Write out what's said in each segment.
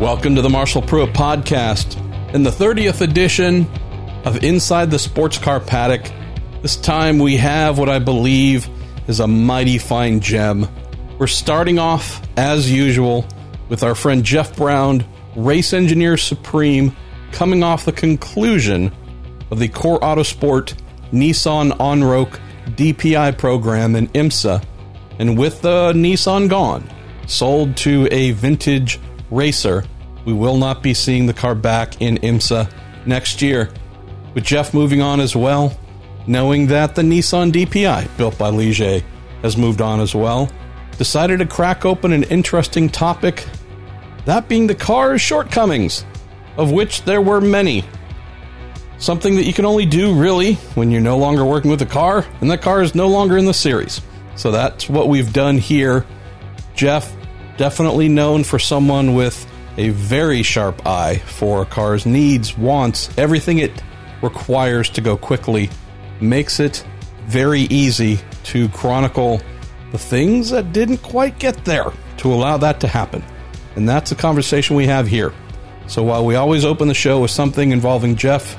Welcome to the Marshall Pruett Podcast in the 30th edition of Inside the Sports Car Paddock. This time we have what I believe is a mighty fine gem. We're starting off, as usual, with our friend Jeff Braun, Race Engineer Supreme, coming off the conclusion of the Core Autosport Nissan Onroak DPI program in IMSA. And with the Nissan gone, sold to a vintage racer. We will not be seeing the car back in IMSA next year. With Jeff moving on as well, knowing that the Nissan DPI, built by Ligier, has moved on as well, decided to crack open an interesting topic that being the car's shortcomings, of which there were many. Something that you can only do really when you're no longer working with the car and the car is no longer in the series. So that's what we've done here. Jeff definitely known for someone with a very sharp eye for a car's needs, wants, everything it requires to go quickly, makes it very easy to chronicle the things that didn't quite get there to allow that to happen. And that's the conversation we have here. So while we always open the show with something involving Jeff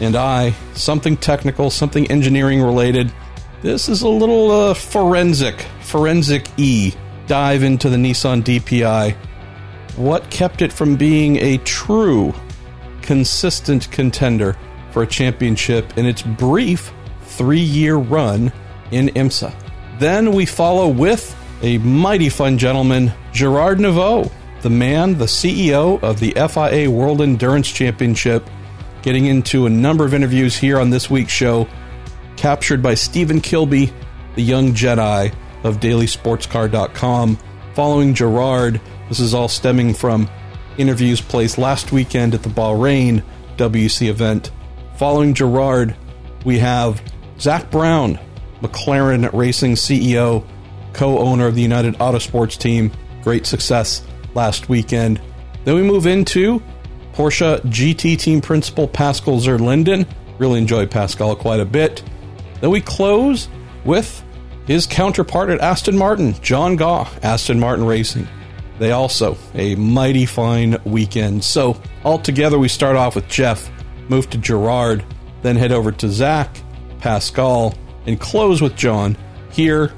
and I, something technical, something engineering related, this is a little uh, forensic, forensic E dive into the Nissan DPI. What kept it from being a true, consistent contender for a championship in its brief three year run in IMSA? Then we follow with a mighty fun gentleman, Gerard Neveu, the man, the CEO of the FIA World Endurance Championship, getting into a number of interviews here on this week's show, captured by Stephen Kilbey, the young Jedi of dailysportscar.com. Following Gerard, this is all stemming from interviews placed last weekend at the Bahrain WEC event. Following Gerard, we have Zak Brown, McLaren Racing CEO, co owner of the United Autosports team. Great success last weekend. Then we move into Porsche GT team principal Pascal Zurlinden. Really enjoyed Pascal quite a bit. Then we close with his counterpart at Aston Martin, John Gaw, Aston Martin Racing. They also a mighty fine weekend. So altogether, we start off with Jeff, move to Gerard, then head over to Zak, Pascal, and close with John here,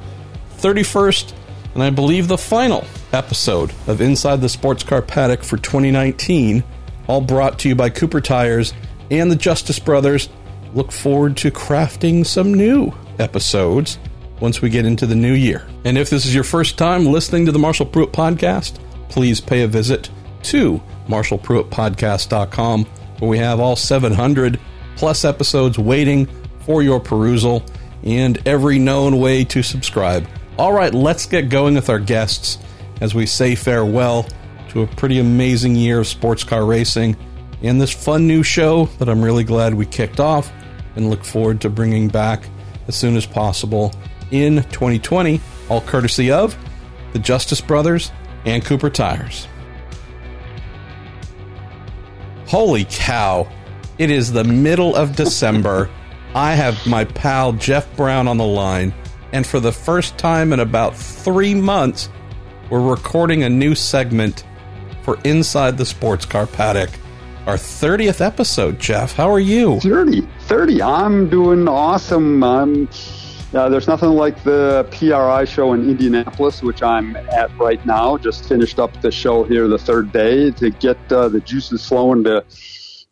31st, and I believe the final episode of Inside the Sports Car Paddock for 2019, all brought to you by Cooper Tires and the Justice Brothers. Look forward to crafting some new episodes once we get into the new year. And if this is your first time listening to the Marshall Pruett podcast, please pay a visit to marshallpruettpodcast.com where we have all 700 plus episodes waiting for your perusal and every known way to subscribe. All right, let's get going with our guests as we say farewell to a pretty amazing year of sports car racing and this fun new show that I'm really glad we kicked off and look forward to bringing back as soon as possible in 2020, all courtesy of the Justice Brothers and Cooper Tires. Holy cow, it is the middle of December. I have my pal Jeff Braun on the line, and for the first time in about three months, we're recording a new segment for Inside the Sports Car Paddock. Our 30th episode, Jeff. How are you? 30. 30. I'm doing awesome. I'm uh, there's nothing like the PRI show in Indianapolis, which I'm at right now. Just finished up the show here the third day to get uh, the juices flowing to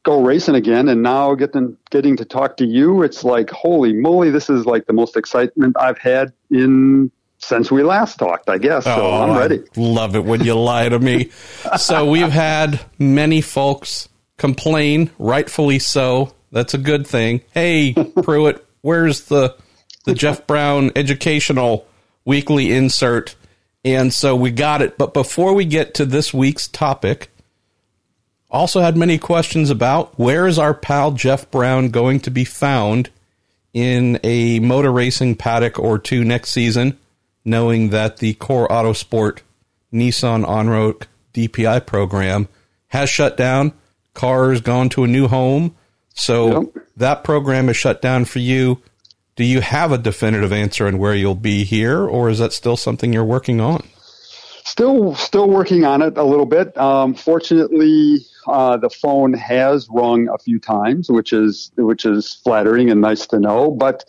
go racing again. And now getting getting to talk to you, it's like holy moly! This is like the most excitement I've had in since we last talked. I guess so. Oh, I'm ready. I love it when you lie to me. so we've had many folks complain, rightfully so. That's a good thing. Hey, Pruett, where's the the Jeff Braun educational weekly insert. And so we got it. But before we get to this week's topic, also had many questions about where is our pal Jeff Braun going to be found in a motor racing paddock or two next season, knowing that the Core Autosport Nissan Onroak DPI program has shut down. Cars gone to a new home. So yep. that program is shut down for you do you have a definitive answer on where you'll be here, or is that still something you're working on? Still, still working on it a little bit. Um, fortunately, uh, the phone has rung a few times, which is which is flattering and nice to know. But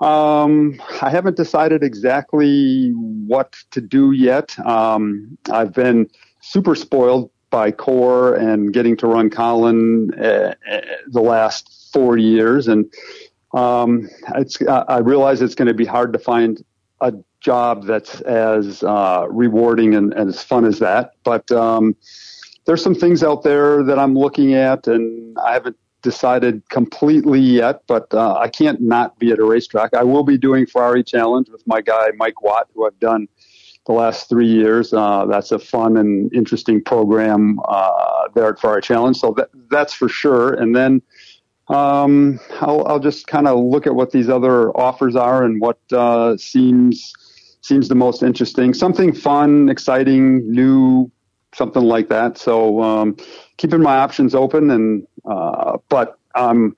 um, I haven't decided exactly what to do yet. Um, I've been super spoiled by Core and getting to run Colin uh, uh, the last four years, and um, it's, I realize it's going to be hard to find a job that's as uh, rewarding and, and, as fun as that. But um, there's some things out there that I'm looking at, and I haven't decided completely yet. But uh, I can't not be at a racetrack. I will be doing Ferrari Challenge with my guy Mike Watt, who I've done the last three years. Uh, that's a fun and interesting program uh, there at Ferrari Challenge. So that, that's for sure. And then um, I'll, I'll just kind of look at what these other offers are and what uh, seems seems the most interesting. Something fun, exciting, new, something like that. So um, keeping my options open, and uh, but I'm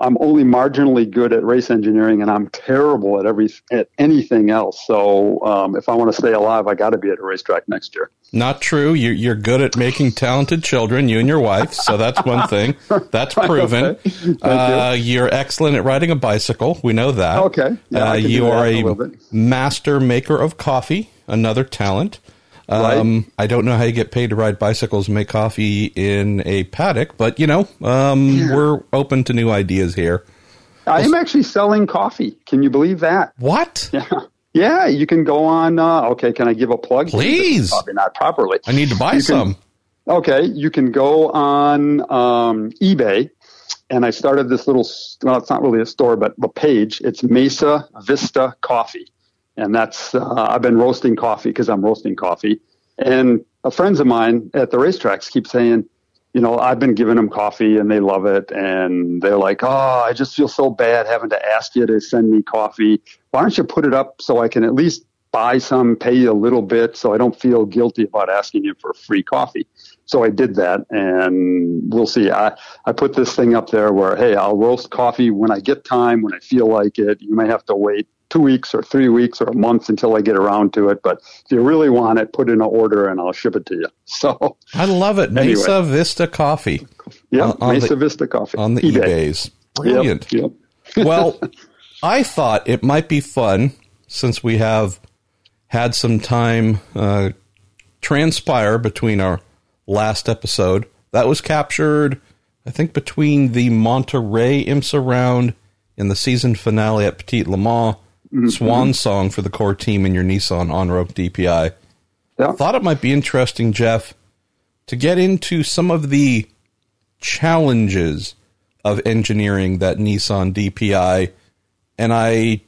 I'm only marginally good at race engineering, and I'm terrible at every at anything else. So um, if I want to stay alive, I got to be at a racetrack next year. Not true. You're, you're good at making talented children, you and your wife. So that's one thing. That's proven. okay. uh, you. are excellent at riding a bicycle. We know that. Okay. Yeah, uh, you are a, a master maker of coffee. Another talent. Um, right. I don't know how you get paid to ride bicycles and make coffee in a paddock, but you know, um, yeah. we're open to new ideas here. I am actually selling coffee. Can you believe that? What? Yeah. Yeah, you can go on. Uh, okay, can I give a plug? Please. Probably not properly. I need to buy you some. Can, okay, you can go on um, eBay, and I started this little. Well, it's not really a store, but a page. It's Mesa Vista Coffee, and that's uh, I've been roasting coffee because I'm roasting coffee, and friends of mine at the racetracks keep saying, you know, I've been giving them coffee and they love it, and they're like, oh, I just feel so bad having to ask you to send me coffee. Why don't you put it up so I can at least buy some, pay you a little bit, so I don't feel guilty about asking you for free coffee. So I did that, and we'll see. I, I put this thing up there where, hey, I'll roast coffee when I get time, when I feel like it. You may have to wait two weeks or three weeks or a month until I get around to it. But if you really want it, put in an order and I'll ship it to you. So I love it. Anyway. Mesa Vista Coffee. Yeah, Mesa the, Vista Coffee on the eBay. eBays. Brilliant. Yep, yep. well, I thought it might be fun since we have had some time uh, transpire between our last episode. That was captured, I think, between the Monterey IMSA round and the season finale at Petit Le Mans mm-hmm. swan song for the core team in your Nissan Onroak DPI. Yeah. Thought it might be interesting, Jeff, to get into some of the challenges of engineering that Nissan DPI. And I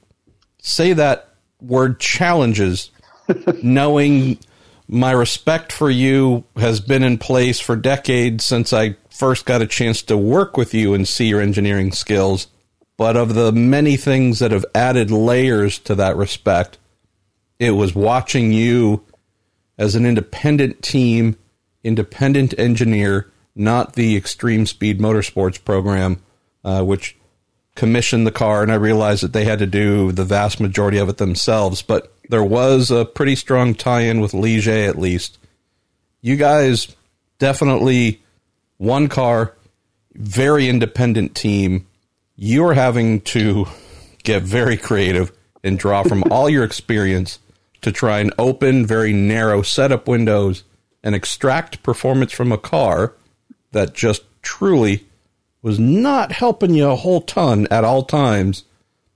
say that word challenges, knowing my respect for you has been in place for decades since I first got a chance to work with you and see your engineering skills. But of the many things that have added layers to that respect, it was watching you as an independent team, independent engineer, not the Extreme Speed Motorsports program, uh, which commissioned the car. And I realized that they had to do the vast majority of it themselves. But there was a pretty strong tie in with Ligier, at least. You guys definitely one car, very independent team you're having to get very creative and draw from all your experience to try and open very narrow setup windows and extract performance from a car that just truly was not helping you a whole ton at all times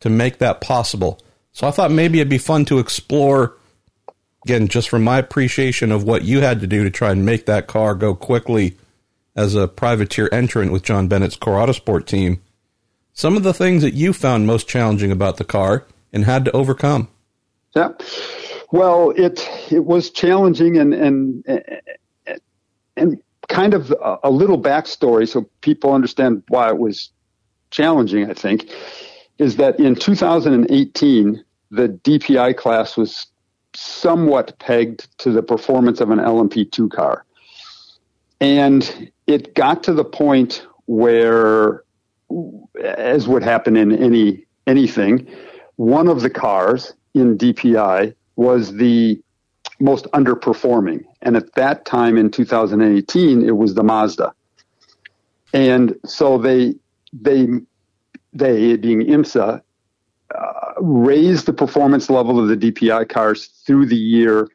to make that possible. So I thought maybe it'd be fun to explore again just from my appreciation of what you had to do to try and make that car go quickly as a privateer entrant with John Bennett's Core Autosport team some of the things that you found most challenging about the car and had to overcome. Yeah. Well, it it was challenging and and and kind of a little backstory so people understand why it was challenging. I think is that in 2018 the DPI class was somewhat pegged to the performance of an LMP2 car, and it got to the point where as would happen in any anything, one of the cars in DPI was the most underperforming. And at that time in 2018, it was the Mazda. And so they, they, they being IMSA, uh, raised the performance level of the DPI cars through the year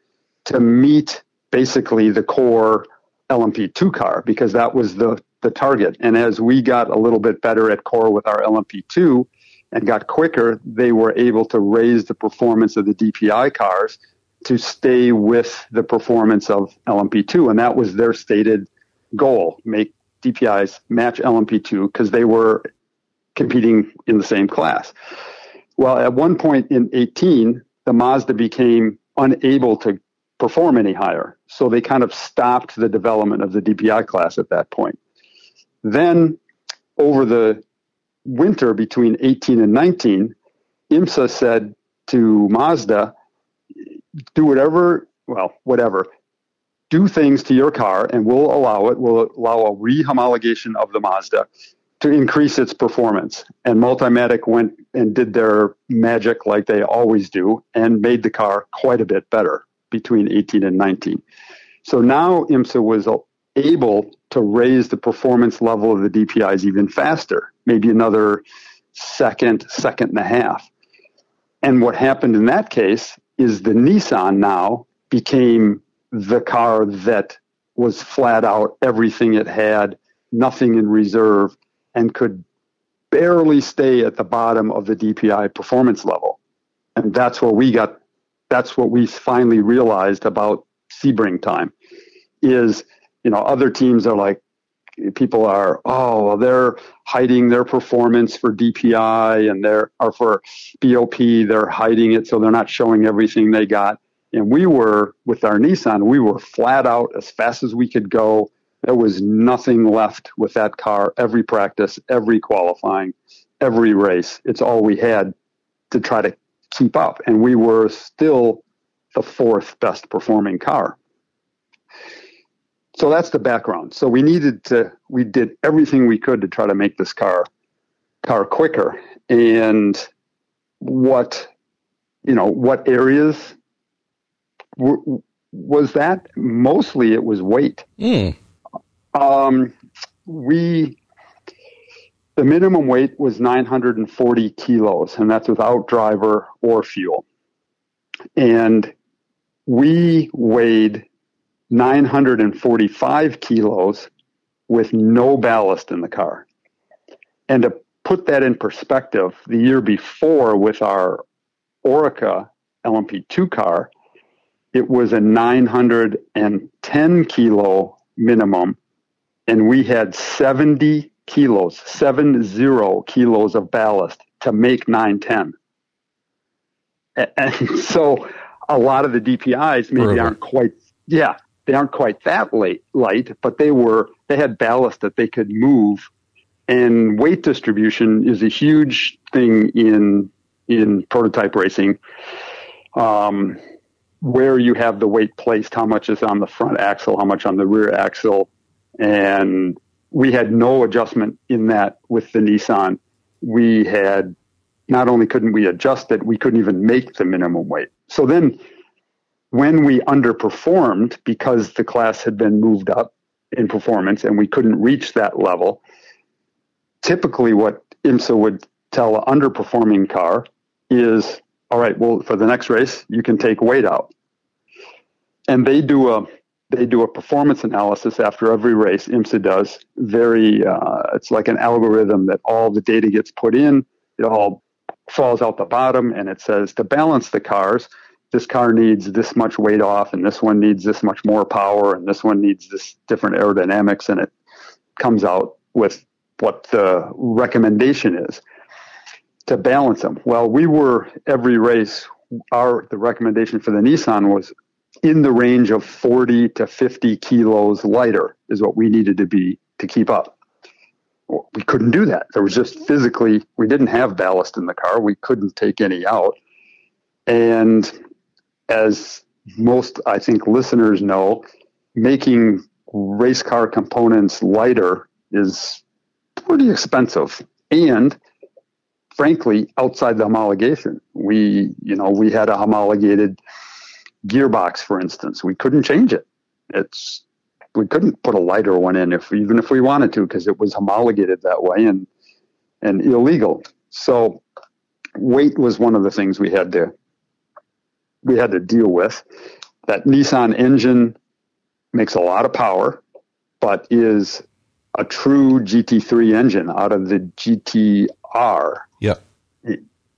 to meet basically the core LMP2 car because that was the, the target. And as we got a little bit better at core with our LMP2 and got quicker, they were able to raise the performance of the DPI cars to stay with the performance of LMP2. And that was their stated goal, make DPIs match LMP2 because they were competing in the same class. Well, at one point in 18, the Mazda became unable to perform any higher. So they kind of stopped the development of the DPI class at that point. Then over the winter between 18 and 19, IMSA said to Mazda, do whatever, well, whatever, do things to your car and we'll allow it, we'll allow a rehomologation of the Mazda to increase its performance. And Multimatic went and did their magic like they always do and made the car quite a bit better between 18 and 19. So now IMSA was able to raise the performance level of the DPIs even faster, maybe another second, second and a half. And what happened in that case is the Nissan now became the car that was flat out everything it had, nothing in reserve, and could barely stay at the bottom of the DPI performance level. And that's where we got, that's what we finally realized about Sebring time is, you know, other teams are like, people are, oh, well, they're hiding their performance for DPI and they're, or for BOP, they're hiding it so they're not showing everything they got. And we were, with our Nissan, we were flat out as fast as we could go. There was nothing left with that car every practice, every qualifying, every race. It's all we had to try to keep up. And we were still the fourth best performing car. So that's the background. So we needed to, we did everything we could to try to make this car, car quicker. And what, you know, what areas was that? Mostly it was weight. Mm. Um, we the minimum weight was 940 kilos, and that's without driver or fuel. And we weighed 945 kilos with no ballast in the car. And to put that in perspective, the year before with our Oreca LMP2 car, it was a 910 kilo minimum, and we had 70 kilos, seven zero kilos of ballast to make 910. And so a lot of the DPIs maybe aren't quite, yeah, they aren't quite that late, light, but they were, they had ballast that they could move. And weight distribution is a huge thing in, in prototype racing. Um, where you have the weight placed, how much is on the front axle, how much on the rear axle. And we had no adjustment in that with the Nissan. We had not only couldn't we adjust it, we couldn't even make the minimum weight. So then when we underperformed because the class had been moved up in performance and we couldn't reach that level, typically what IMSA would tell an underperforming car is all right, well, for the next race, you can take weight out. And they do a they do a performance analysis after every race. IMSA does very. Uh, it's like an algorithm that all the data gets put in. It all falls out the bottom, and it says to balance the cars, this car needs this much weight off, and this one needs this much more power, and this one needs this different aerodynamics, and it comes out with what the recommendation is to balance them. Well, we were every race. Our the recommendation for the Nissan was in the range of 40 to 50 kilos lighter is what we needed to be to keep up. We couldn't do that. There was just physically, we didn't have ballast in the car. We couldn't take any out. And as most, I think, listeners know, making race car components lighter is pretty expensive. And frankly, outside the homologation. We, you know, we had a homologated gearbox, for instance, we couldn't change it. It's we couldn't put a lighter one in if even if we wanted to because it was homologated that way and and illegal. So weight was one of the things we had to we had to deal with. That Nissan engine makes a lot of power, but is a true GT3 engine out of the GTR. Yep.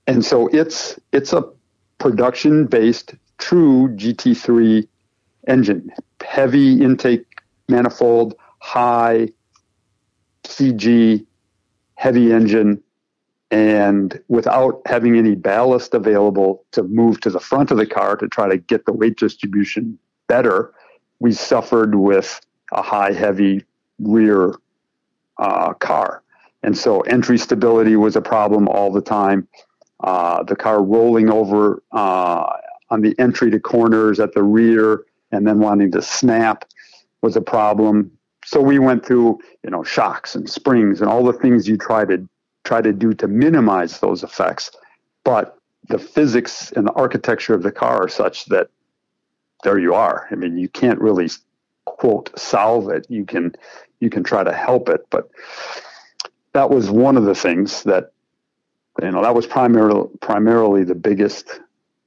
And so it's it's a production based true GT3 engine, heavy intake manifold, high CG, heavy engine, and without having any ballast available to move to the front of the car to try to get the weight distribution better, we suffered with a high, heavy rear uh, car. And so entry stability was a problem all the time. Uh, the car rolling over uh, on the entry to corners at the rear and then wanting to snap was a problem. So we went through, you know, shocks and springs and all the things you try to try to do to minimize those effects. But the physics and the architecture of the car are such that there you are. I mean, you can't really quote solve it. You can you can try to help it, but that was one of the things that you know that was primarily primarily the biggest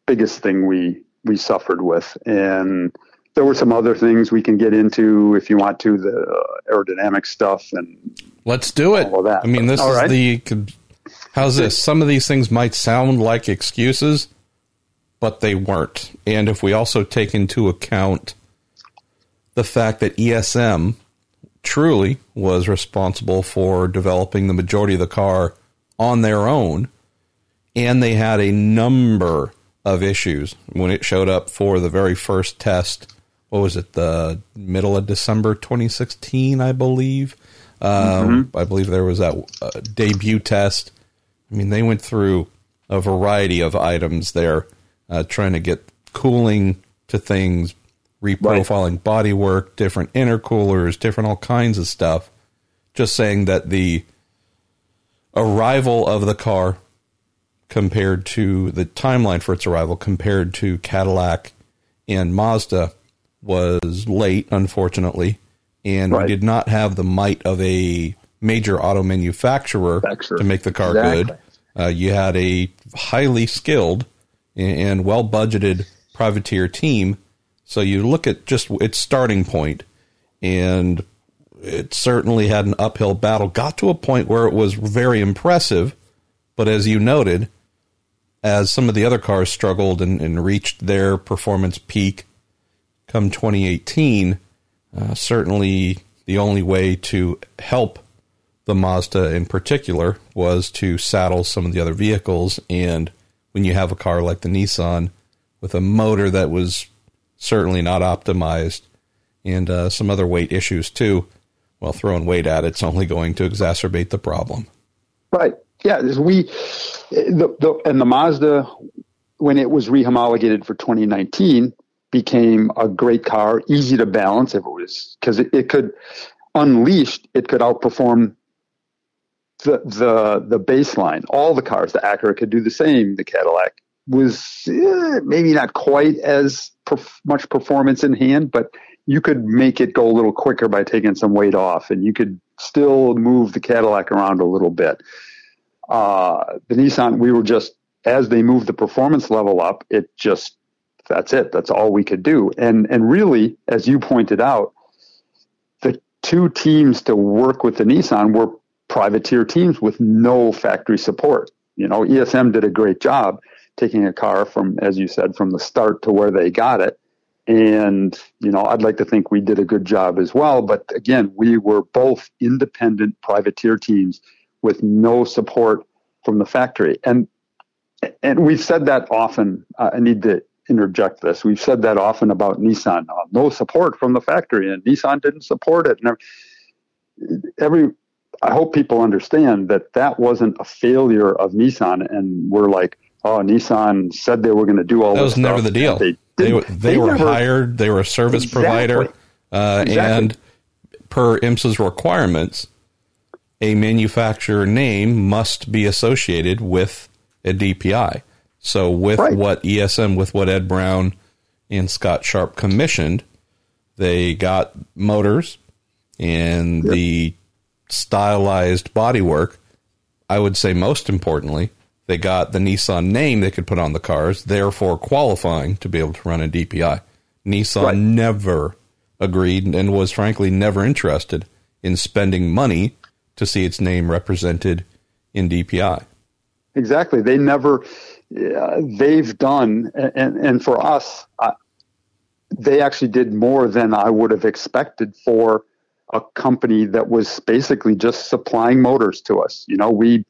biggest thing we we suffered with and there were some other things we can get into if you want to the uh, aerodynamic stuff and let's do it. All of that. I mean, this is right. the how's this? Some of these things might sound like excuses, but they weren't. And if we also take into account the fact that ESM truly was responsible for developing the majority of the car on their own, and they had a number of issues when it showed up for the very first test what was it the middle of December 2016 I believe um, mm-hmm. I believe there was that uh, debut test I mean they went through a variety of items there uh, trying to get cooling to things reprofiling right. bodywork different intercoolers different all kinds of stuff just saying that the arrival of the car compared to the timeline for its arrival compared to Cadillac and Mazda was late, unfortunately, and right. we did not have the might of a major auto manufacturer to make the car exactly. good. Uh, you had a highly skilled and well budgeted privateer team. So you look at just its starting point, and it certainly had an uphill battle. Got to a point where it was very impressive, but as you noted, as some of the other cars struggled and, and reached their performance peak come 2018, uh, certainly the only way to help the Mazda in particular was to saddle some of the other vehicles. And when you have a car like the Nissan with a motor that was certainly not optimized and uh, some other weight issues too, well, throwing weight at it's only going to exacerbate the problem. Right. Yeah. We, the, the, and the Mazda, when it was rehomologated for 2019, became a great car, easy to balance if it was because it, it, could unleashed, it could outperform the the the baseline. All the cars, the Acura could do the same. The Cadillac was eh, maybe not quite as perf- much performance in hand, but you could make it go a little quicker by taking some weight off, and you could still move the Cadillac around a little bit. Uh, the Nissan, we were just as they moved the performance level up, it just that's it. That's all we could do. And and really, as you pointed out, the two teams to work with the Nissan were privateer teams with no factory support. You know, ESM did a great job taking a car from, as you said, from the start to where they got it. And, you know, I'd like to think we did a good job as well. But again, we were both independent privateer teams with no support from the factory. And and we've said that often. Uh, I need to interject this. We've said that often about Nissan. Uh, no support from the factory, and Nissan didn't support it. And every, I hope people understand that that wasn't a failure of Nissan, and we're like, oh, Nissan said they were going to do all. That was never the deal. They, they, they, they, were never, hired. They were a service exactly, provider, uh, exactly. and per IMSA's requirements, a manufacturer name must be associated with a DPI. So with right. what ESM, with what Ed Brown and Scott Sharp commissioned. They got motors and yep. the stylized bodywork. I would say most importantly, they got the Nissan name they could put on the cars, therefore qualifying to be able to run a DPI. Nissan right. never agreed and was frankly never interested in spending money to see its name represented in DPI. Exactly. They never, uh, they've done, and, and for us, they actually did more than I would have expected for a company that was basically just supplying motors to us. You know, we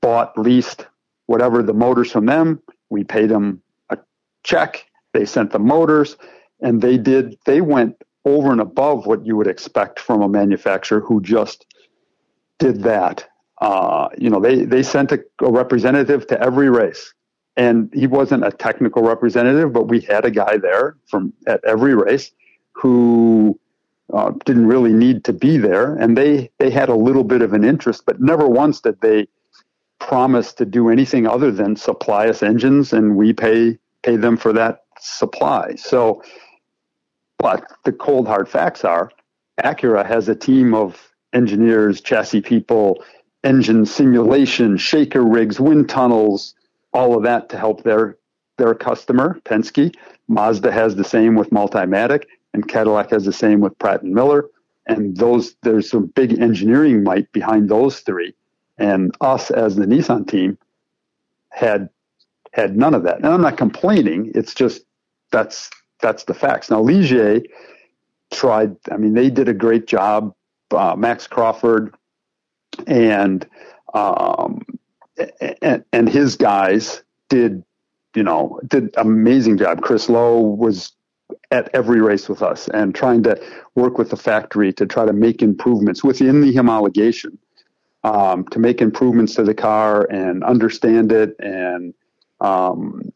bought, leased whatever the motors from them. We paid them a check. They sent the motors, and they did. They went over and above what you would expect from a manufacturer who just did that. Uh, you know, they they sent a, a representative to every race, and he wasn't a technical representative, but we had a guy there from at every race who uh, didn't really need to be there, and they they had a little bit of an interest, but never once did they promise to do anything other than supply us engines, and we pay pay them for that supply. So, but the cold hard facts are, Acura has a team of engineers, chassis people, engine simulation, shaker rigs, wind tunnels, all of that to help their their customer, Penske. Mazda has the same with Multimatic, and Cadillac has the same with Pratt and Miller. And those there's some big engineering might behind those three. And us as the Nissan team had had none of that. And I'm not complaining. It's just that's that's the facts. Now Ligier tried. I mean, they did a great job. Uh, Max Crawford and um, and, his guys did you know did amazing job. Chris Lowe was at every race with us and trying to work with the factory to try to make improvements within the homologation um, to make improvements to the car and understand it and um,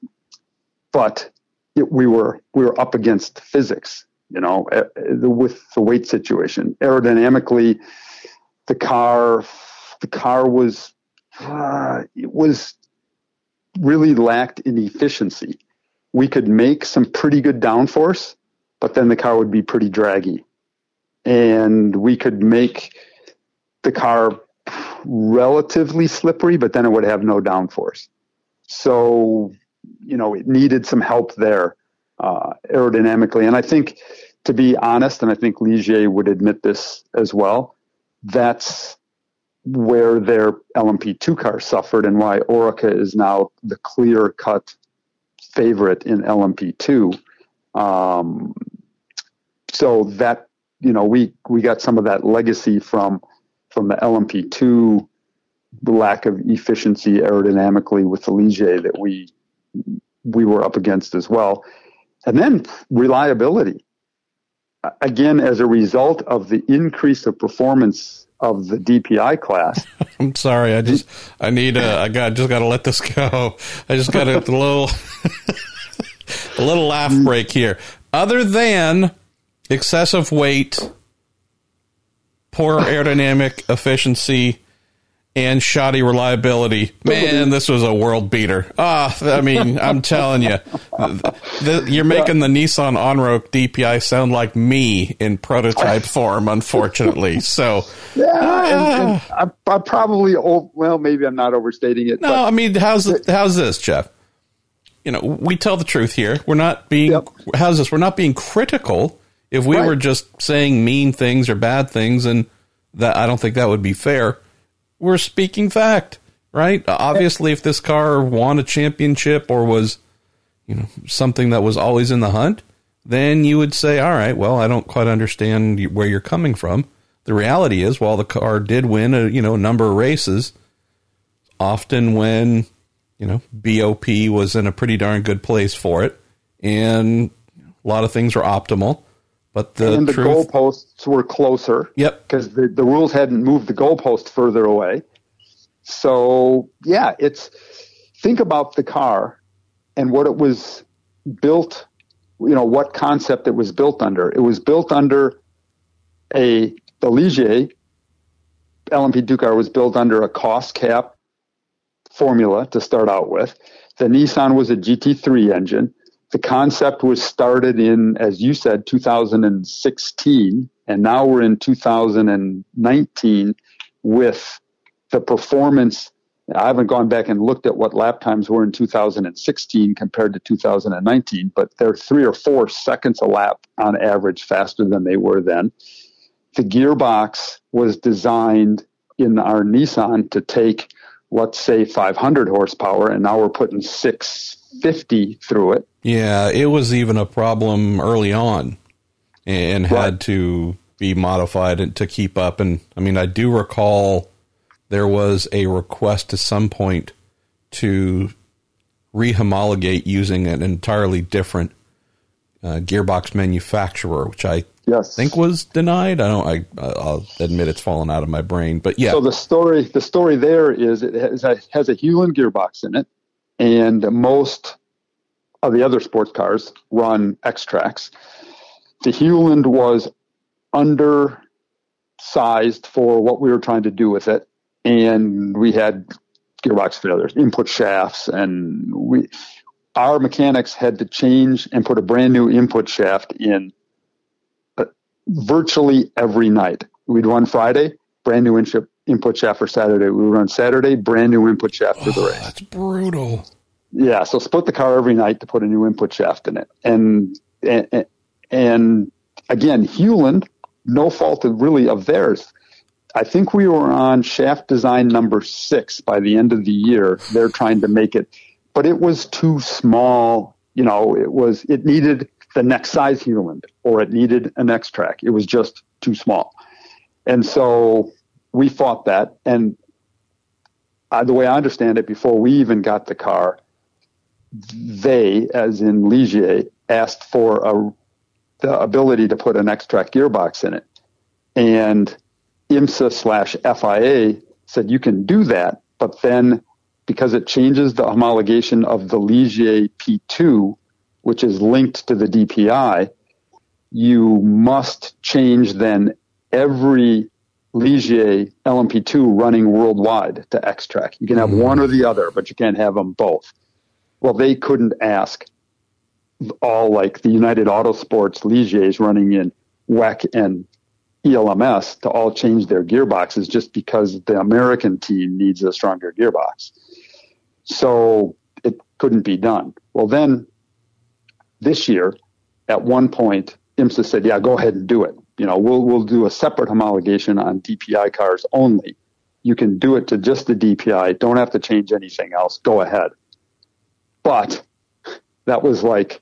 but it, we were we were up against physics you know uh, with the weight situation aerodynamically the car the car was uh, it was really lacked in efficiency we could make some pretty good downforce but then the car would be pretty draggy and we could make the car relatively slippery, but then it would have no downforce. So, you know, it needed some help there uh, aerodynamically. And I think, to be honest, and I think Ligier would admit this as well, that's where their LMP2 car suffered and why Oreca is now the clear cut favorite in LMP2. Um, so that, you know, we, we got some of that legacy from from the LMP2 the lack of efficiency aerodynamically with the Ligier that we we were up against as well. And then reliability. Again, as a result of the increase of performance of the DPI class. I'm sorry, I just I need a I got just got to let this go. I just got a little a little laugh break here. Other than excessive weight poor aerodynamic efficiency and shoddy reliability. Man, this was a world beater. Ah, I mean, I'm telling you, the, you're making the Nissan Onroak DPI sound like me in prototype form, unfortunately. So, yeah, and, and ah. I, I probably, oh, well, maybe I'm not overstating it. No, I mean, how's how's this, Jeff? You know, we tell the truth here. We're not being yep. how's this? We're not being critical if we right. were just saying mean things or bad things, and that I don't think that would be fair. We're speaking fact, right? Uh, obviously, if this car won a championship or was, you know, something that was always in the hunt, then you would say, all right, well, I don't quite understand where you're coming from. The reality is, while the car did win a you know a number of races, often when you know BOP was in a pretty darn good place for it, and a lot of things were optimal. But the and the truth, goalposts were closer. Yep. Because the, the rules hadn't moved the goalpost further away. So yeah, it's think about the car and what it was built, you know, what concept it was built under. It was built under a the Ligier LMP2 car was built under a cost cap formula to start out with. The Nissan was a GT3 engine. The concept was started in, as you said, 2016, and now we're in 2019 with the performance. I haven't gone back and looked at what lap times were in 2016 compared to 2019, but they're three or four seconds a lap on average faster than they were then. The gearbox was designed in our Nissan to take, let's say, 500 horsepower, and now we're putting 650 through it. Yeah, it was even a problem early on and right. had to be modified to keep up. And I mean, I do recall there was a request at some point to rehomologate using an entirely different uh, gearbox manufacturer, which I yes. think was denied. I don't. I I'll admit it's fallen out of my brain, but yeah. So the story the story there is it has a, has a Hewland gearbox in it, and most of the other sports cars run Xtracs. The Hewland was undersized for what we were trying to do with it, and we had gearbox failures, input shafts, and we our mechanics had to change and put a brand new input shaft in virtually every night. We'd run Friday, brand new input shaft for Saturday. We would run Saturday, brand new input shaft for the oh, race. That's brutal. Yeah, so split the car every night to put a new input shaft in it, and and, and again, Hewland, no fault of really of theirs. I think we were on shaft design number six by the end of the year. They're trying to make it, but it was too small. You know, it was, it needed the next size Hewland or it needed an Xtrac. It was just too small. And so we fought that. And uh, the way I understand it, before we even got the car, they, as in Ligier, asked for a, the ability to put an Xtrac gearbox in it. And IMSA slash FIA said you can do that, but then because it changes the homologation of the Ligier P2, which is linked to the DPI, you must change then every Ligier LMP2 running worldwide to Xtrac. You can have mm-hmm. one or the other, but you can't have them both. Well, they couldn't ask all like the United Autosports Ligiers running in WEC and ELMS to all change their gearboxes just because the American team needs a stronger gearbox. So it couldn't be done. Well, then this year, at one point, IMSA said, yeah, go ahead and do it. You know, we'll, we'll do a separate homologation on DPI cars only. You can do it to just the DPI. Don't have to change anything else. Go ahead. But that was like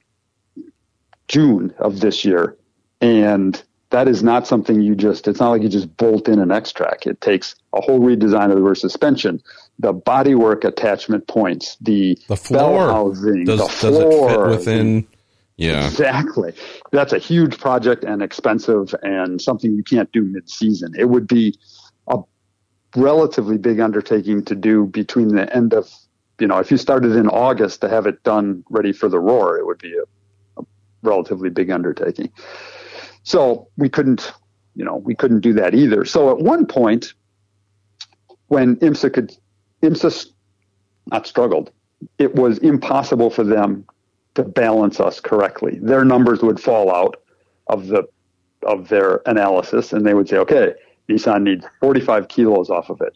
June of this year. And that is not something you just, it's not like you just bolt in an Xtrac. It takes a whole redesign of the rear suspension, the bodywork attachment points, the, the floor housing, does, the floor. Does it fit within? Yeah. Exactly. That's a huge project and expensive and something you can't do mid season. It would be a relatively big undertaking to do between the end of, you know, if you started in August to have it done ready for the roar, it would be a, a relatively big undertaking. So we couldn't, you know, we couldn't do that either. So at one point, when IMSA could, IMSA not struggled, it was impossible for them to balance us correctly. Their numbers would fall out of the of their analysis, and they would say, "Okay, Nissan needs 45 kilos off of it.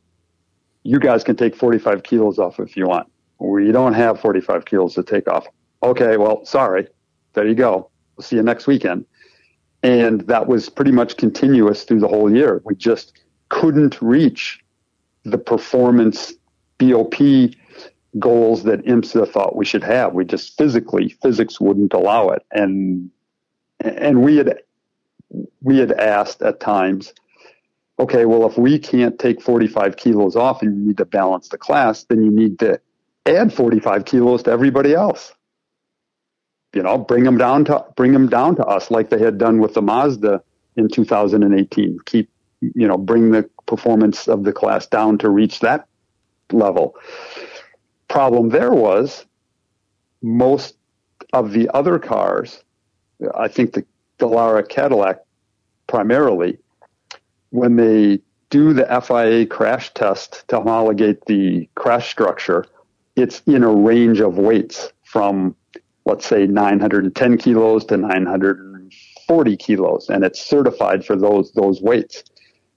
You guys can take 45 kilos off if you want. We don't have 45 kilos to take off. Okay, well, sorry. There you go. We'll see you next weekend." And that was pretty much continuous through the whole year. We just couldn't reach the performance BOP goals that IMSA thought we should have. We just physically, physics wouldn't allow it. And, and we had, we had asked at times, okay, well, if we can't take 45 kilos off and you need to balance the class, then you need to add 45 kilos to everybody else you know, bring them down to bring them down to us like they had done with the Mazda in 2018. Keep, you know, bring the performance of the class down to reach that level. Problem there was most of the other cars, I think the Dallara Cadillac primarily, when they do the FIA crash test to homologate the crash structure, it's in a range of weights from let's say 910 kilos to 940 kilos, and it's certified for those those weights.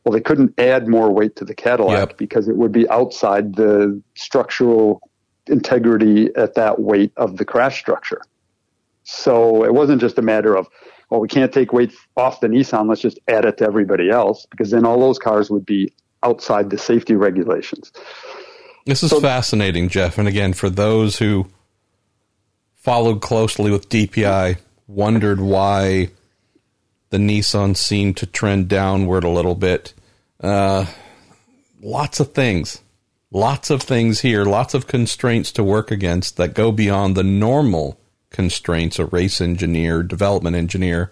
Well, they couldn't add more weight to the Cadillac Yep. because it would be outside the structural integrity at that weight of the crash structure. So it wasn't just a matter of, well, we can't take weight off the Nissan. Let's just add it to everybody else because then all those cars would be outside the safety regulations. This is fascinating, Jeff. And again, for those who followed closely with DPI, wondered why the Nissan seemed to trend downward a little bit. Uh, lots of things, lots of things here, lots of constraints to work against that go beyond the normal constraints a race engineer, development engineer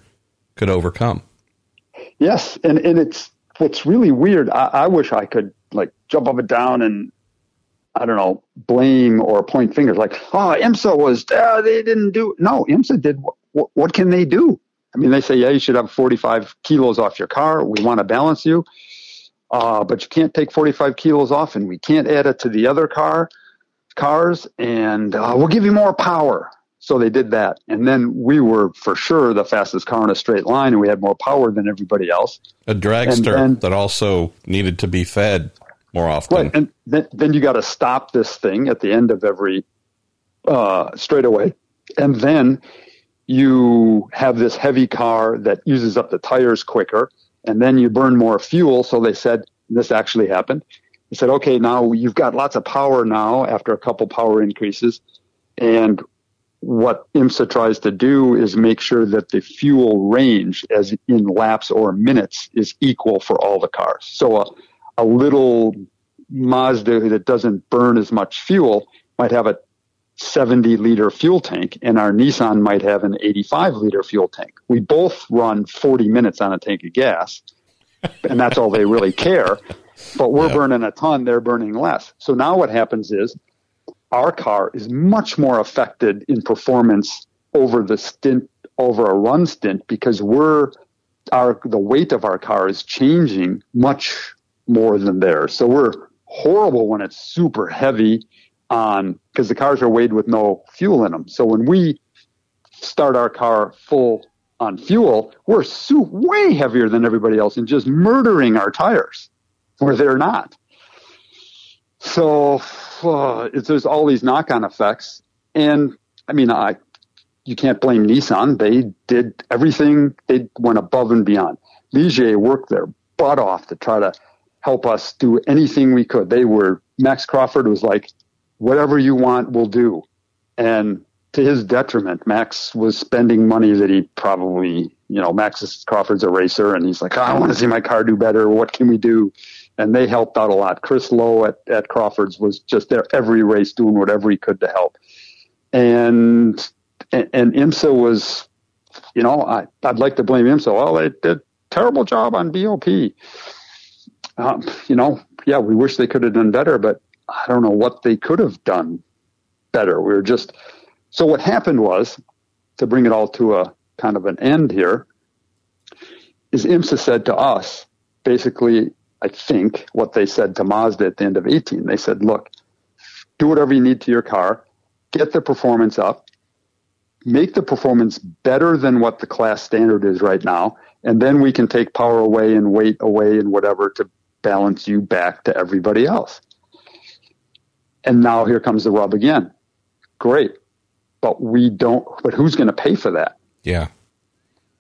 could overcome. Yes, and and it's what's really weird. I, I wish I could like jump up and down and I don't know blame or point fingers like, oh, IMSA was uh, they didn't do. No, IMSA did. What, what, can they do? I mean, they say yeah, you should have 45 kilos off your car. We want to balance you, uh, but you can't take 45 kilos off, and we can't add it to the other car cars, and uh, we'll give you more power. So they did that. And then we were for sure the fastest car in a straight line, and we had more power than everybody else. A dragster and- that also needed to be fed more often. Right. And then, then you got to stop this thing at the end of every uh, straightaway. And then you have this heavy car that uses up the tires quicker. And then you burn more fuel. So they said, this actually happened. They said, okay, now you've got lots of power now after a couple power increases. And what IMSA tries to do is make sure that the fuel range, as in laps or minutes, is equal for all the cars. So a, a little Mazda that doesn't burn as much fuel might have a 70 liter fuel tank, and our Nissan might have an 85 liter fuel tank. We both run 40 minutes on a tank of gas, and that's all they really care. But we're Yeah. burning a ton, they're burning less. So now what happens is our car is much more affected in performance over the stint over a run stint because we're our the weight of our car is changing much more than theirs. So we're horrible when it's super heavy on because the cars are weighed with no fuel in them. So when we start our car full on fuel, we're way heavier than everybody else and just murdering our tires where they're not. So uh, there's all these knock-on effects, and I mean, I you can't blame Nissan. They did everything. They went above and beyond. Ligier worked their butt off to try to help us do anything we could. They were Max Crawford was like, whatever you want, we'll do. And to his detriment, Max was spending money that he probably, you know, Max Crawford's a racer, and he's like, "Oh, I want to see my car do better. What can we do? And they helped out a lot. Chris Lowe at, at Crawford's was just there every race doing whatever he could to help. And and, and IMSA was, you know, I, I'd like to blame IMSA. Well, they did a terrible job on BOP. Um, you know, yeah, we wish they could have done better, but I don't know what they could have done better. We were just so what happened was to bring it all to a kind of an end here is IMSA said to us basically, I think what they said to Mazda at the end of 18. They said, look, do whatever you need to your car, get the performance up, make the performance better than what the class standard is right now, and then we can take power away and weight away and whatever to balance you back to everybody else. And now here comes the rub again. Great. But we don't, but who's going to pay for that? yeah.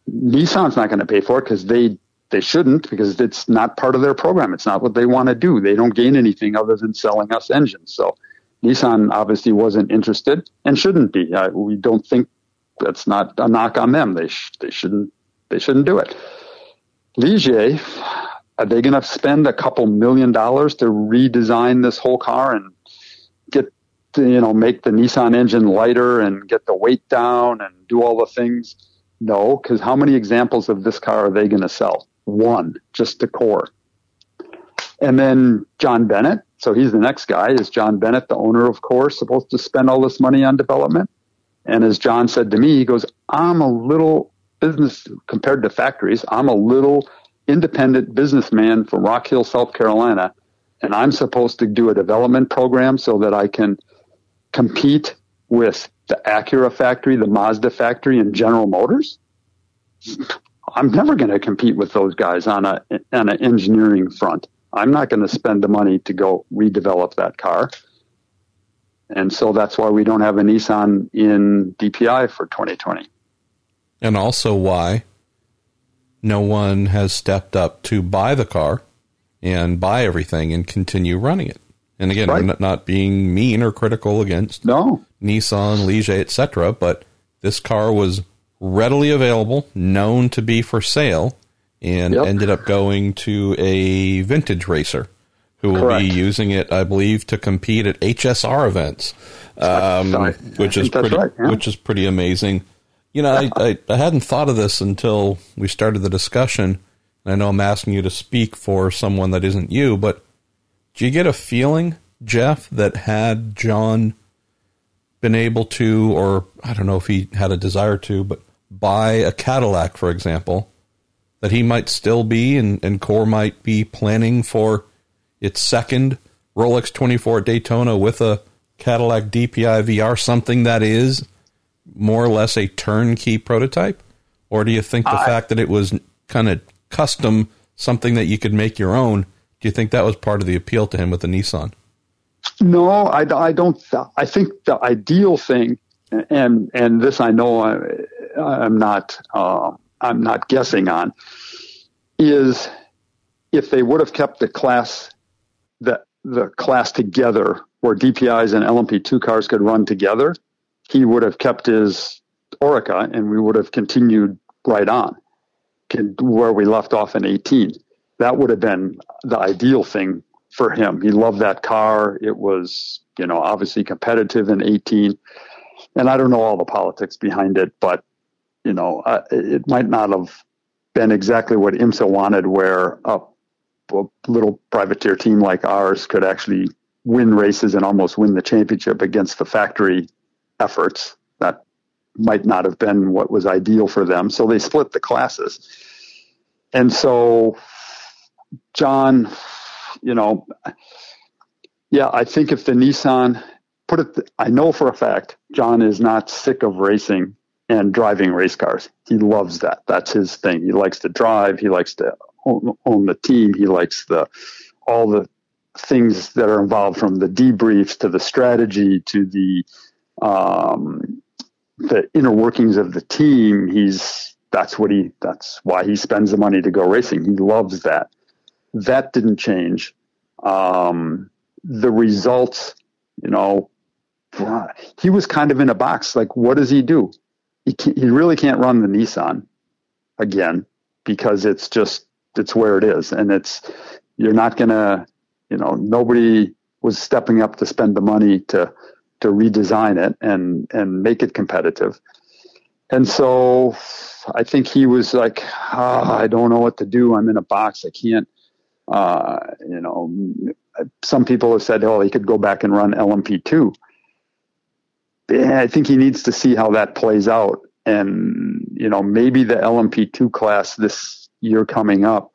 Nissan's not going to pay for it because they they shouldn't because it's not part of their program. It's not what they want to do. They don't gain anything other than selling us engines. So Nissan obviously wasn't interested and shouldn't be. We don't think that's not a knock on them. They sh- they shouldn't they shouldn't do it. Ligier, are they going to spend a couple million dollars to redesign this whole car and get to, you know make the Nissan engine lighter and get the weight down and do all the things? No, because how many examples of this car are they going to sell? One, just the Core. And then John Bennett. So he's the next guy. Is John Bennett, the owner of Core, supposed to spend all this money on development? And as John said to me, he goes, I'm a little business compared to factories. I'm a little independent businessman from Rock Hill, South Carolina, and I'm supposed to do a development program so that I can compete with the Acura factory, the Mazda factory, and General Motors, I'm never going to compete with those guys on a on an engineering front. I'm not going to spend the money to go redevelop that car. And so that's why we don't have a Nissan in DPI for 2020. And also why no one has stepped up to buy the car and buy everything and continue running it. And again, right. I'm not being mean or critical against no. Nissan, Ligier, etc., but this car was readily available, known to be for sale, and yep. ended up going to a vintage racer who will Correct. be using it, I believe, to compete at HSR events, um, which is pretty, right, yeah. which is pretty amazing. You know, I, I, I, hadn't thought of this until we started the discussion. I know I'm asking you to speak for someone that isn't you, but do you get a feeling, Jeff, that had John been able to, or I don't know if he had a desire to, but buy a Cadillac, for example, that he might still be and, and Core might be planning for its second Rolex 24 Daytona with a Cadillac DPI VR, something that is more or less a turnkey prototype? Or do you think the I, fact that it was kind of custom, something that you could make your own, do you think that was part of the appeal to him with the Nissan? No, I, I don't. I think the ideal thing, and and this I know I, I'm not uh, I'm not guessing on, is if they would have kept the class the the class together where DPIs and LMP2 cars could run together, he would have kept his Oreca and we would have continued right on where we left off in 18. That would have been the ideal thing for him. He loved that car. It was, you know, obviously competitive in 18. And I don't know all the politics behind it, but, you know, uh, it might not have been exactly what IMSA wanted, where a, a little privateer team like ours could actually win races and almost win the championship against the factory efforts. That might not have been what was ideal for them. So they split the classes. And so, John, you know, yeah, I think if the Nissan put it, I know for a fact, John is not sick of racing and driving race cars. He loves that. That's his thing. He likes to drive. He likes to own, own the team. He likes the all the things that are involved from the debriefs to the strategy to the um, the inner workings of the team. He's that's what he that's why he spends the money to go racing. He loves that. That didn't change. Um, the results, you know, he was kind of in a box. Like, what does he do? He he really can't run the Nissan again because it's just it's where it is, and it's you're not gonna, you know, nobody was stepping up to spend the money to to redesign it and and make it competitive. And so I think he was like, oh, I don't know what to do. I'm in a box. I can't. Uh, you know, some people have said, oh, he could go back and run LMP2. I think he needs to see how that plays out. And, you know, maybe the LMP2 class this year coming up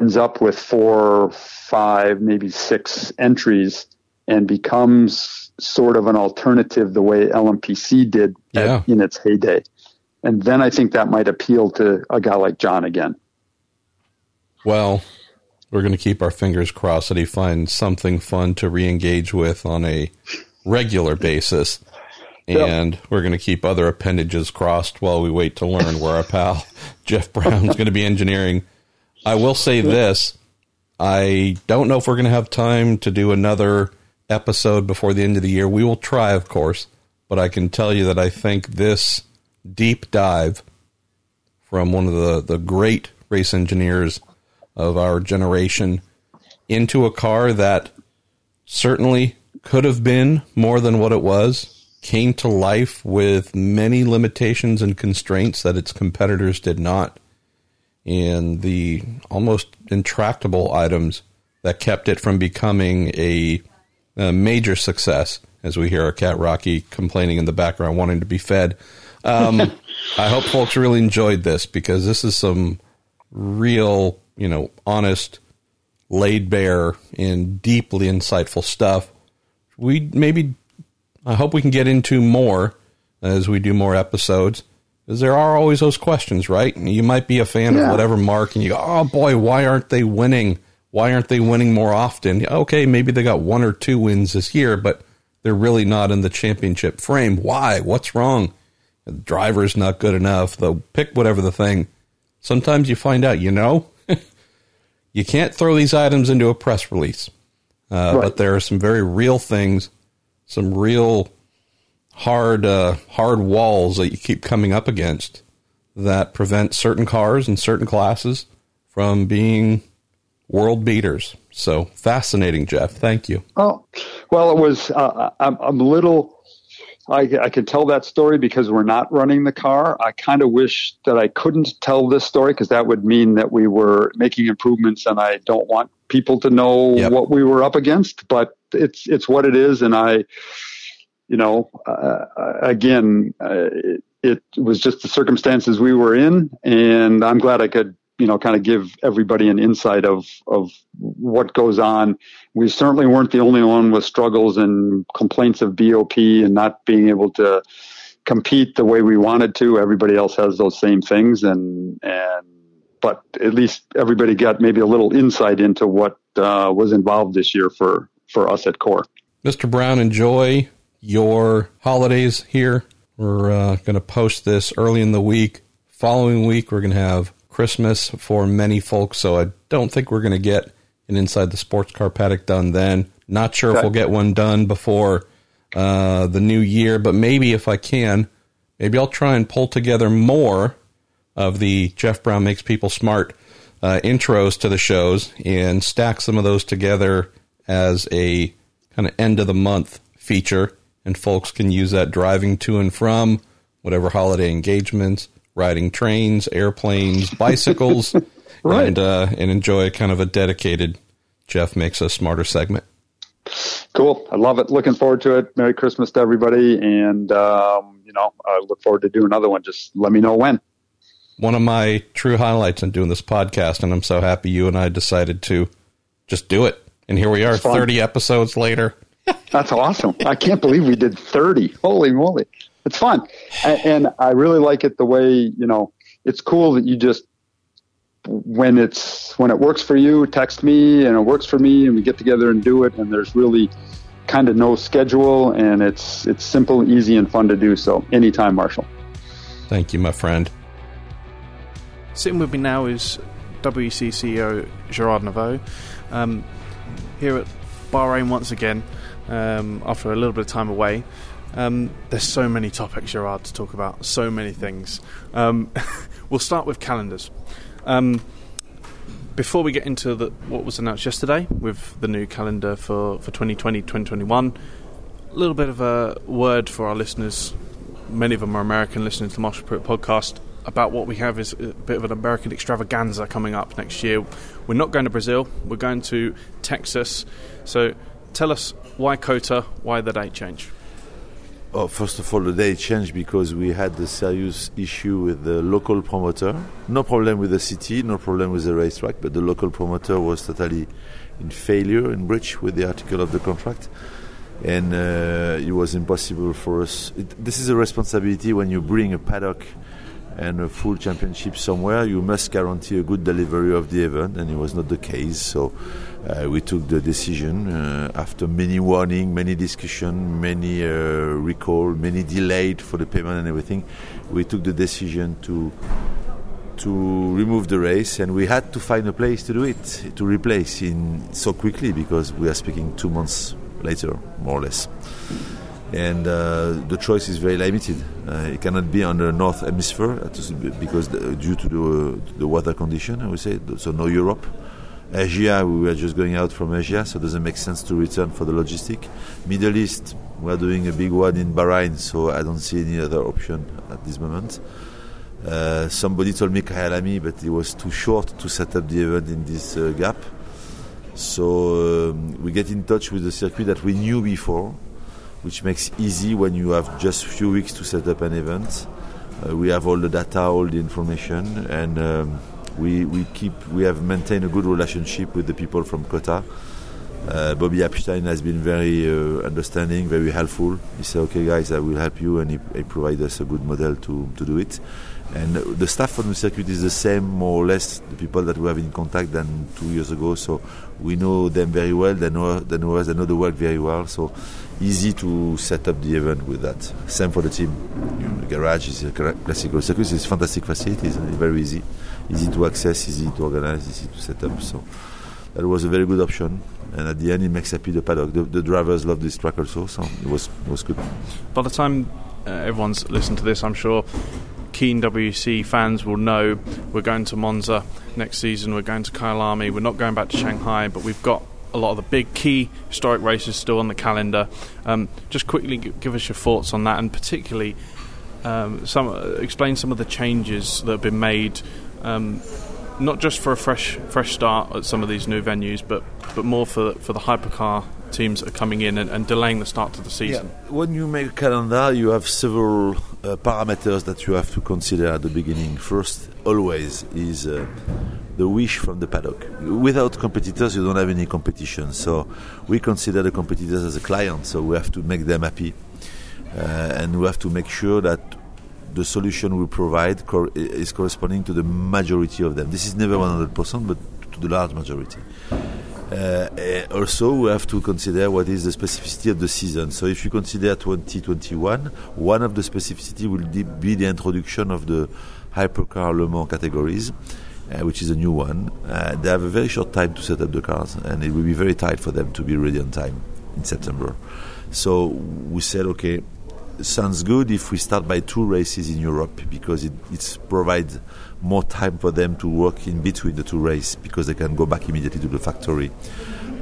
ends up with four, five, maybe six entries and becomes sort of an alternative the way LMPC did yeah. at, in its heyday. And then I think that might appeal to a guy like John again. Well, we're going to keep our fingers crossed that he finds something fun to re-engage with on a regular basis. And yep. we're going to keep other appendages crossed while we wait to learn where our pal Jeff Braun's going to be engineering. I will say this. I don't know if we're going to have time to do another episode before the end of the year. We will try, of course, but I can tell you that I think this deep dive from one of the, the great race engineers of our generation into a car that certainly could have been more than what it was, came to life with many limitations and constraints that its competitors did not, and the almost intractable items that kept it from becoming a a major success as we hear our cat Rocky complaining in the background, wanting to be fed. Um, I hope folks really enjoyed this because this is some real, you know, honest, laid bare, and deeply insightful stuff. We maybe I hope we can get into more as we do more episodes. Because there are always those questions, right? And You might be a fan yeah. of whatever marque, and you go, "Oh boy, why aren't they winning? Why aren't they winning more often?" Okay, maybe they got one or two wins this year, but they're really not in the championship frame. Why? What's wrong? The driver's not good enough. They'll pick whatever the thing. Sometimes you find out, you know, you can't throw these items into a press release. Uh, right. But there are some very real things, some real hard uh, hard walls that you keep coming up against that prevent certain cars and certain classes from being world beaters. So fascinating, Jeff. Thank you. Oh, well, it was. Uh, I'm, I'm a little. I, I can tell that story because we're not running the car. I kind of wish that I couldn't tell this story because that would mean that we were making improvements, and I don't want people to know yep. what we were up against. But it's it's what it is, and I you know, uh, again, uh, it, it, was just the circumstances we were in, and I'm glad I could, you know, kind of give everybody an insight of of what goes on. We certainly weren't the only one with struggles and complaints of BOP and not being able to compete the way we wanted to. Everybody else has those same things, and and but at least everybody got maybe a little insight into what uh, was involved this year for for us at Core. Mr. Braun, enjoy your holidays here. We're uh, going to post this early in the week. Following week, we're going to have Christmas for many folks, so I don't think we're going to get an Inside the Sports Car Paddock done then. Not sure okay. if we'll get one done before uh, the new year, but maybe if I can, maybe I'll try and pull together more of the Jeff Braun Makes People Smart uh, intros to the shows and stack some of those together as a kind of end of the month feature and folks can use that driving to and from whatever holiday engagements, riding trains, airplanes, bicycles, right. and uh, and enjoy kind of a dedicated Jeff makes us smarter segment. Cool, I love it. Looking forward to it. Merry Christmas to everybody, and um, you know I look forward to doing another one. Just let me know when. One of my true highlights in doing this podcast, and I'm so happy you and I decided to just do it. And here we are, 30 episodes later. That's awesome. I can't believe we did 30. Holy moly. It's fun. And, and I really like it the way, you know, it's cool that you just, when it's, when it works for you, text me and it works for me and we get together and do it. And there's really kind of no schedule and it's, it's simple, easy and fun to do. So anytime, Marshall. Thank you, my friend. Sitting with me now is WEC CEO Gerard Neveu. Um, here at Bahrain once again um, after a little bit of time away. Um, there's so many topics, Gerard, to talk about. So many things. Um, we'll start with calendars. Um, before we get into the, what was announced yesterday with the new calendar for, for 2020 2021, a little bit of a word for our listeners. Many of them are American listening to the Marshall Pruett podcast about what we have is a bit of an American extravaganza coming up next year. We're not going to Brazil, we're going to Texas. So tell us why COTA, why the date change? Oh, first of all, the day changed because we had a serious issue with the local promoter. No problem with the city, no problem with the racetrack, but the local promoter was totally in failure, in breach with the article of the contract. And uh, it was impossible for us. It, this is a responsibility when you bring a paddock and a full championship somewhere, you must guarantee a good delivery of the event, and it was not the case. So uh, we took the decision uh, after many warning, many discussion, many uh, recall, many delayed for the payment and everything. We took the decision to to remove the race, and we had to find a place to do it to replace in so quickly because we are speaking two months later, more or less and uh, the choice is very limited. Uh, it cannot be on the north hemisphere because the, due to the, the weather condition, I would say. So no Europe. Asia, we were just going out from Asia, so it doesn't make sense to return for the logistic. Middle East, we're doing a big one in Bahrain, so I don't see any other option at this moment. Uh, somebody told me Kyalami, but it was too short to set up the event in this uh, gap. So um, we get in touch with the circuit that we knew before, which makes easy when you have just a few weeks to set up an event. Uh, we have all the data, all the information, and um, we, we keep we have maintained a good relationship with the people from COTA. Uh, Bobby Epstein has been very uh, understanding, very helpful. He said, "Okay, guys, I will help you," and he, he provided us a good model to, to do it. And the staff on the circuit is the same, more or less, the people that we have in contact than two years ago. So we know them very well. They know, they know us. They know the work very well. So easy to set up the event with that. Same for the team. the garage is a classical circuit. It's fantastic facilities. It's very easy, easy to access, easy to organize, easy to set up. So that was a very good option. And at the end, it makes happy the paddock. The, the drivers love this track also, so it was it was good. By the time uh, everyone's listened to this, I'm sure keen WEC fans will know we're going to Monza next season. We're going to Kyalami. We're not going back to Shanghai, but we've got a lot of the big key historic races still on the calendar. Um, just quickly give us your thoughts on that, and particularly um, some uh, explain some of the changes that have been made. Um, not just for a fresh fresh start at some of these new venues, but but more for for the hypercar teams that are coming in and, and delaying the start to the season. Yeah. When you make a calendar, you have several uh, parameters that you have to consider at the beginning. First, always is uh, the wish from the paddock. Without competitors, you don't have any competition. So we consider the competitors as a client. So we have to make them happy, uh, and we have to make sure that the solution we provide cor- is corresponding to the majority of them. This is never 100%, but to the large majority. Uh, also, we have to consider what is the specificity of the season. So, if you consider 2021, one of the specificity will be the introduction of the hypercar Le Mans categories. Uh, which is a new one. Uh, they have a very short time to set up the cars, and it will be very tight for them to be ready on time in September. So we said, okay, sounds good if we start by two races in Europe because it provides more time for them to work in between the two races because they can go back immediately to the factory.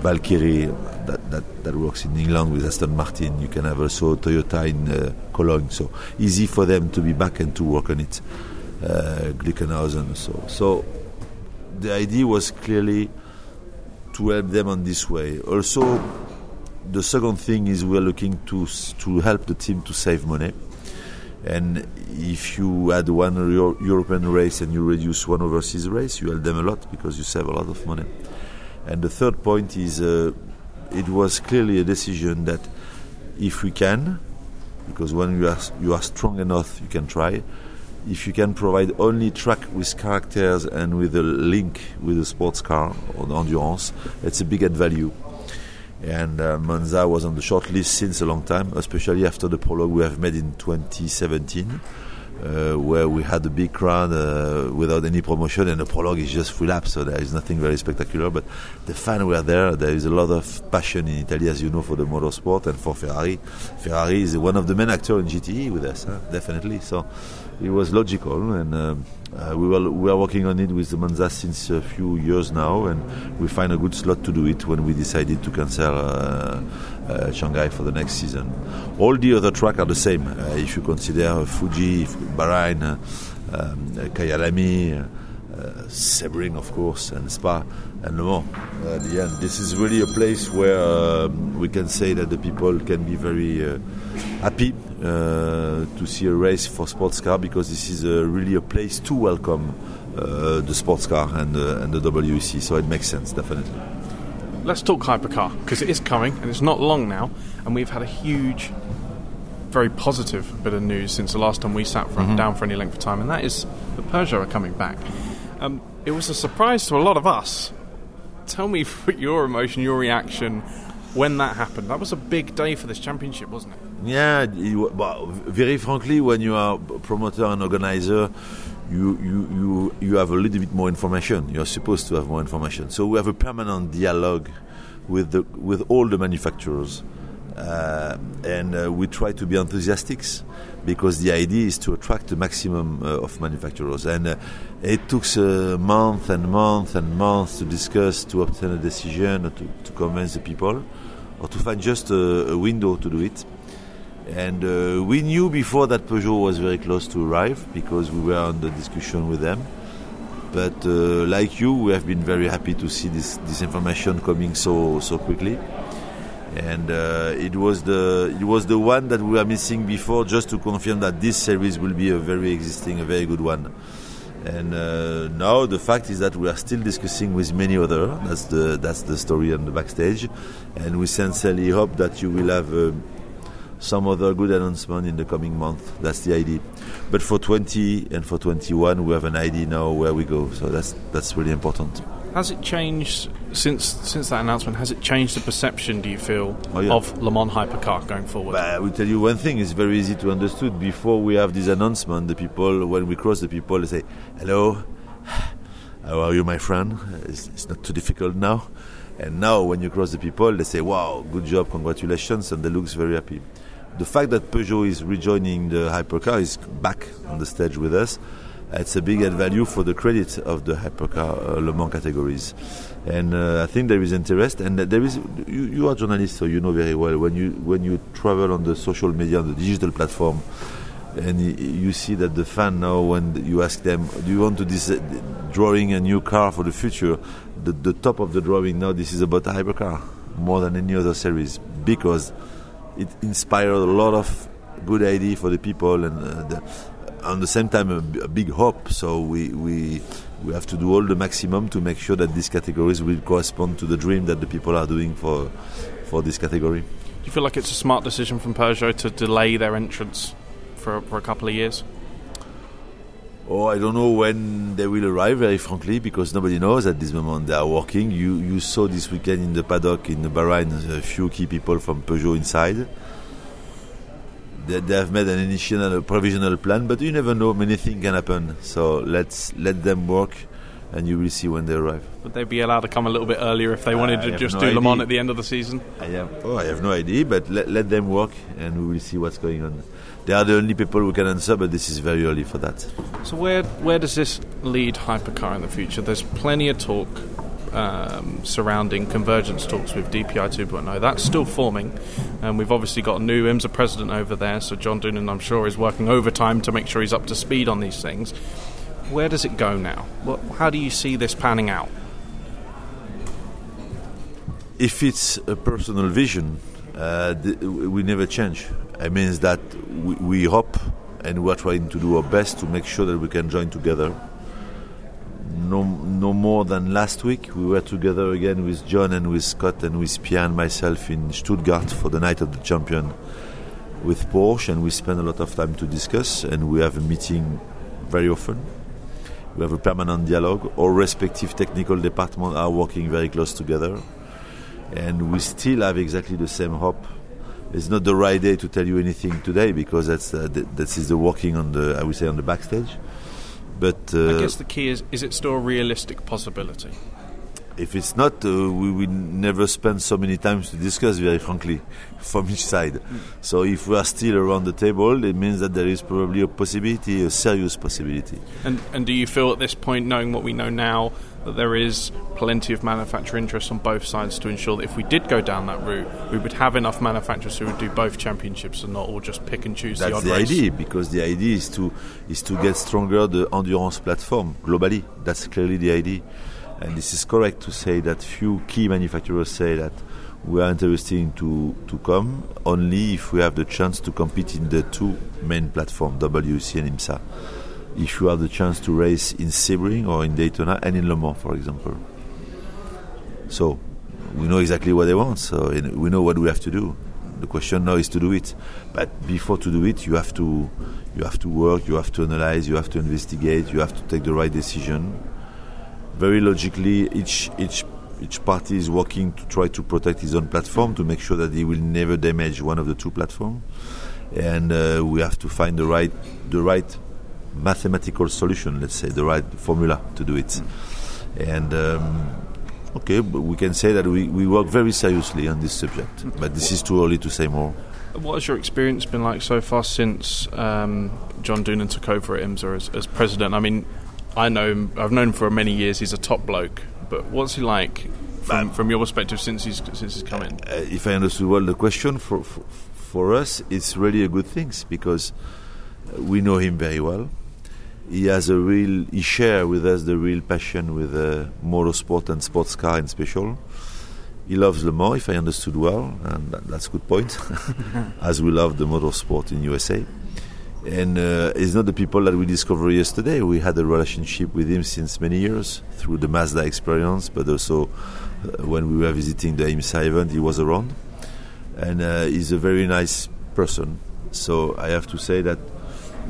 Valkyrie, that, that, that works in England with Aston Martin. You can have also Toyota in uh, Cologne. So easy for them to be back and to work on it. Uh, Glickenhaus. So, so the idea was clearly to help them on this way. Also, the second thing is we're looking to to help the team to save money. And if you add one Euro- European race and you reduce one overseas race, you help them a lot because you save a lot of money. And the third point is uh, it was clearly a decision that if we can, because when you are you are strong enough, you can try. If you can provide only track with characters and with a link with a sports car or endurance, it's a big add value and uh, Monza was on the short list since a long time, especially after the prologue we have made in 2017. Uh, where we had a big crowd uh, without any promotion, and the prologue is just full up, so there is nothing very spectacular. But the fans were there. There is a lot of passion in Italy, as you know, for the motorsport and for Ferrari. Ferrari is one of the main actors in GTE with us, huh? definitely. So it was logical, and um, uh, we were we are working on it with the Monza since a few years now, and we find a good slot to do it when we decided to cancel uh, uh, Shanghai for the next season. All the other tracks are the same. Uh, if you consider Fuji, Bahrain, uh, um, Kyalami. Uh, Sebring, of course, and Spa, and Le Mans. At the end, this is really a place where um, we can say that the people can be very uh, happy uh, to see a race for sports car because this is really a place to welcome uh, the sports car and, and the WEC. So it makes sense, definitely. Let's talk hypercar because it is coming and it's not long now, and we've had a huge very positive bit of news since the last time we sat for, mm-hmm. down for any length of time, and that is the Peugeot are coming back. Um, it was a surprise to a lot of us. Tell me your emotion, your reaction when that happened. That was a big day for this championship, wasn't it? Yeah, well, very frankly, when you are a promoter and organizer, you, you, you, you have a little bit more information. You're supposed to have more information. So we have a permanent dialogue with, the, with all the manufacturers. Uh, and uh, we try to be enthusiastic because the idea is to attract the maximum uh, of manufacturers. And uh, it took a month and month and months to discuss, to obtain a decision, to, to convince the people, or to find just a, a window to do it. And uh, we knew before that Peugeot was very close to arrive because we were on the discussion with them. But uh, like you, we have been very happy to see this, this information coming so so quickly and uh, it was the it was the one that we were missing before just to confirm that this series will be a very existing a very good one And uh, now the fact is that we are still discussing with many other. That's the that's the story on the backstage, and we sincerely hope that you will have uh, some other good announcement in the coming month. That's the idea. But for 20 and for 21, we have an idea now where we go. So that's that's really important. Has it changed since since that announcement? Has it changed the perception? Do you feel Oh, yeah. of Le Mans Hypercar going forward? But I will tell you one thing: it's very easy to understood. Before we have this announcement, the people, when we cross the people, they say, "Hello, how are you, my friend?" It's, it's not too difficult now. And now, when you cross the people, they say, "Wow, good job, congratulations," and they looks very happy. The fact that Peugeot is rejoining the hypercar is back on the stage with us. It's a big add value for the credit of the hypercar uh, Le Mans categories, and uh, I think there is interest. And there is you, you are journalist, so you know very well when you when you travel on the social media, on the digital platform, and you see that the fan now when you ask them do you want to uh, drawing a new car for the future the, the top of the drawing now this is about a hypercar more than any other series because it inspired a lot of good idea for the people and uh, the, on the same time a, big hope so we, we we have to do all the maximum to make sure that these categories will correspond to the dream that the people are doing for for this category Do you feel like it's a smart decision from Peugeot to delay their entrance for for a couple of years? Oh, I don't know when they will arrive, very frankly, because nobody knows at this moment. They are working. You you saw this weekend in the paddock in the Bahrain a few key people from Peugeot inside. They, they have made an initial, a provisional plan, but you never know. Many things can happen. So let's let them work, and you will see when they arrive. Would they be allowed to come a little bit earlier if they wanted I to just no do Le Mans at the end of the season? I have, oh, I have no idea, but let, let them work, and we will see what's going on. They are the only people who can answer, but this is very early for that. So where where does this lead Hypercar in the future? There's plenty of talk um, surrounding convergence talks with DPI 2.0. That's still forming, and we've obviously got a new IMSA president over there. So John Doonan, I'm sure, is working overtime to make sure he's up to speed on these things. Where does it go now? What, how do you see this panning out? if it's a personal vision, uh, th- we never change. It means that we, we hope and we are trying to do our best to make sure that we can join together. No, no more than last week, we were together again with John and with Scott and with Pierre and myself in Stuttgart for the Night of the Champion with Porsche, and we spend a lot of time to discuss. And we have a meeting very often. We have a permanent dialogue. Our respective technical departments are working very close together and we still have exactly the same hope. It's not the right day to tell you anything today because that's uh, th- that is the working on the I would say on the backstage. But uh, I guess the key is: is it still a realistic possibility? if it's not, uh, we will never spend so many times to discuss. Very frankly, from each side. So if we are still around the table, it means that there is probably a possibility, a serious possibility. And and do you feel at this point, knowing what we know now, that there is plenty of manufacturer interest on both sides to ensure that if we did go down that route, we would have enough manufacturers who would do both championships and not all just pick and choose the That's the race? idea because the idea is to is to get stronger the endurance platform globally. That's clearly the idea, and this is correct to say that few key manufacturers say that we are interested in to to come only if we have the chance to compete in the two main platforms, WEC and IMSA. If you have the chance to race in Sebring or in Daytona and in Le Mans, for example. So we know exactly what they want. So we know what we have to do. The question now is to do it. But before to do it, you have to you have to work, you have to analyze, you have to investigate, you have to take the right decision. Very logically, each each each party is working to try to protect his own platform to make sure that he will never damage one of the two platforms. And uh, we have to find the right the right mathematical solution, let's say, the right formula to do it. And um, okay, but we can say that we, we work very seriously on this subject, but this is too early to say more. What has your experience been like so far since um, John Doonan took over at IMSA as, as president? I mean, I know him, I've known him for many years. He's a top bloke, but what's he like from, from your perspective since he's since he's come in? Uh, if I understood well the question, for, for, for us, it's really a good thing because we know him very well. He has a real, he share with us the real passion with uh, motorsport and sports car in special. He loves Le Mans, if I understood well, and that, that's a good point, as we love the motorsport in USA. and uh, it's not the people that we discovered yesterday. We had a relationship with him since many years through the Mazda experience, but also uh, when we were visiting the IMSA event, he was around, and uh, he's a very nice person. So I have to say that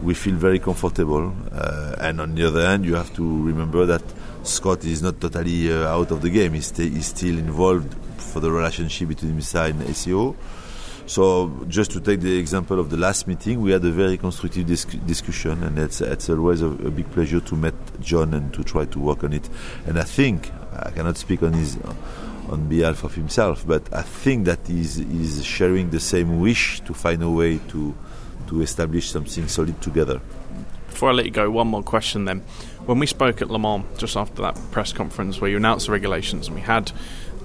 we feel very comfortable. Uh, and on the other hand, you have to remember that Scott is not totally uh, out of the game. He's, st- he's, still involved for the relationship between IMSA and ACO. So, just to take the example of the last meeting, we had a very constructive discussion, and it's, it's always a, a, big pleasure to meet John and to try to work on it. And I think I cannot speak on his on behalf of himself, but I think that he's, he's sharing the same wish to find a way to to establish something solid together. Before I let you go, one more question then. When we spoke at Le Mans just after that press conference where you announced the regulations and we had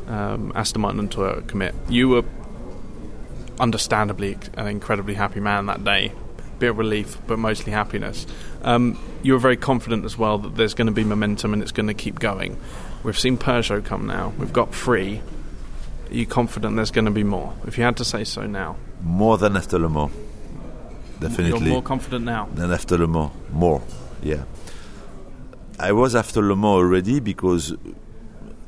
um, Aston Martin and Toyota commit, you were understandably an incredibly happy man that day. Bit of relief, but mostly happiness. Um, you were very confident as well that there's going to be momentum and it's going to keep going. We've seen Peugeot come now. We've got three. Are you confident there's going to be more? If you had to say so now. More than after Le Mans. Definitely. You're more confident now. Than after Le Mans. More. Yeah. I was after Le Mans already because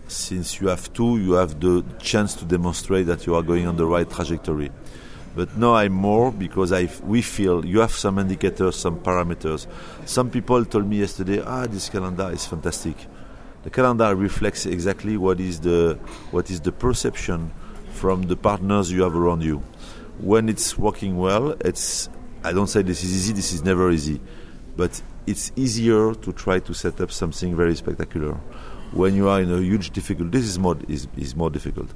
since you have two, you have the chance to demonstrate that you are going on the right trajectory. But now I'm more because I we feel you have some indicators, some parameters. Some people told me yesterday, ah, this calendar is fantastic. The calendar reflects exactly what is the what is the perception from the partners you have around you. When it's working well, it's I don't say this is easy. This is never easy, but it's easier to try to set up something very spectacular. When you are in a huge difficulty, this is more is, is more difficult.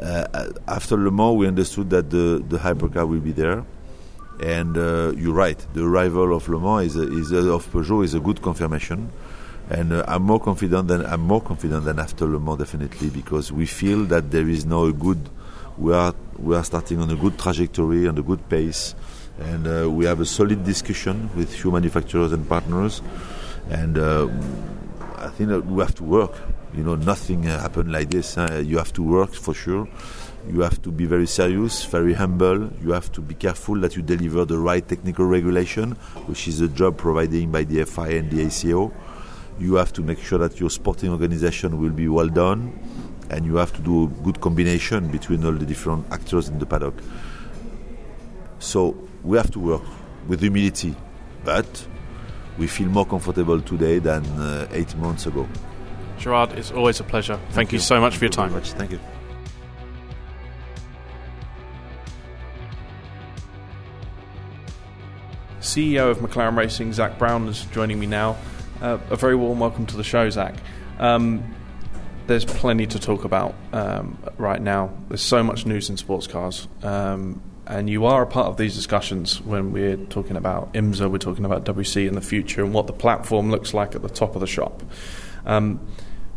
Uh, after Le Mans, we understood that the the hypercar will be there, and uh, you're right. The arrival of Le Mans is, a, is a, of Peugeot is a good confirmation, and uh, I'm more confident than I'm more confident than after Le Mans definitely because we feel that there is now a good. We are we are starting on a good trajectory and a good pace and uh, we have a solid discussion with few manufacturers and partners. And uh, I think that we have to work. You know nothing uh, happened like this huh? you have to work for sure. You have to be very serious very humble. You have to be careful that you deliver the right technical regulation which is a job provided by the FIA and the ACO you have to make sure that your sporting organization will be well done and you have to do a good combination between all the different actors in the paddock. So we have to work with humility, but we feel more comfortable today than uh, eight months ago. Gerard, it's always a pleasure. Thank, Thank you. you. so much Thank for your time. Much. Thank you. CEO of McLaren Racing, Zak Brown, is joining me now. Uh, a very warm welcome to the show, Zak. Um, there's plenty to talk about um, right now. There's so much news in sports cars. Um, and you are a part of these discussions when we're talking about IMSA, we're talking about WEC in the future, and what the platform looks like at the top of the shop. Um,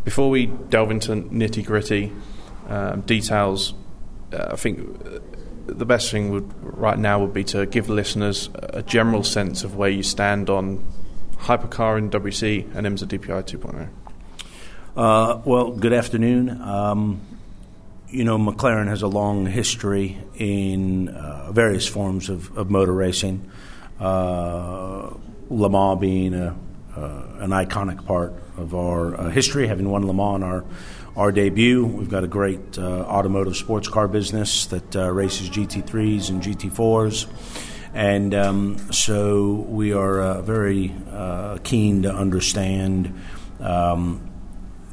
before we delve into nitty gritty um, details, uh, I think uh, the best thing would right now would be to give listeners a general sense of where you stand on hypercar in WEC and IMSA DPI 2.0. Uh, well, good afternoon. Um, you know, McLaren has a long history in uh, various forms of, of motor racing. Uh, Le Mans being a, uh, an iconic part of our uh, history, having won Le Mans our our debut. We've got a great uh, automotive sports car business that uh, races GT3s and GT4s. And um, so we are very keen to understand um,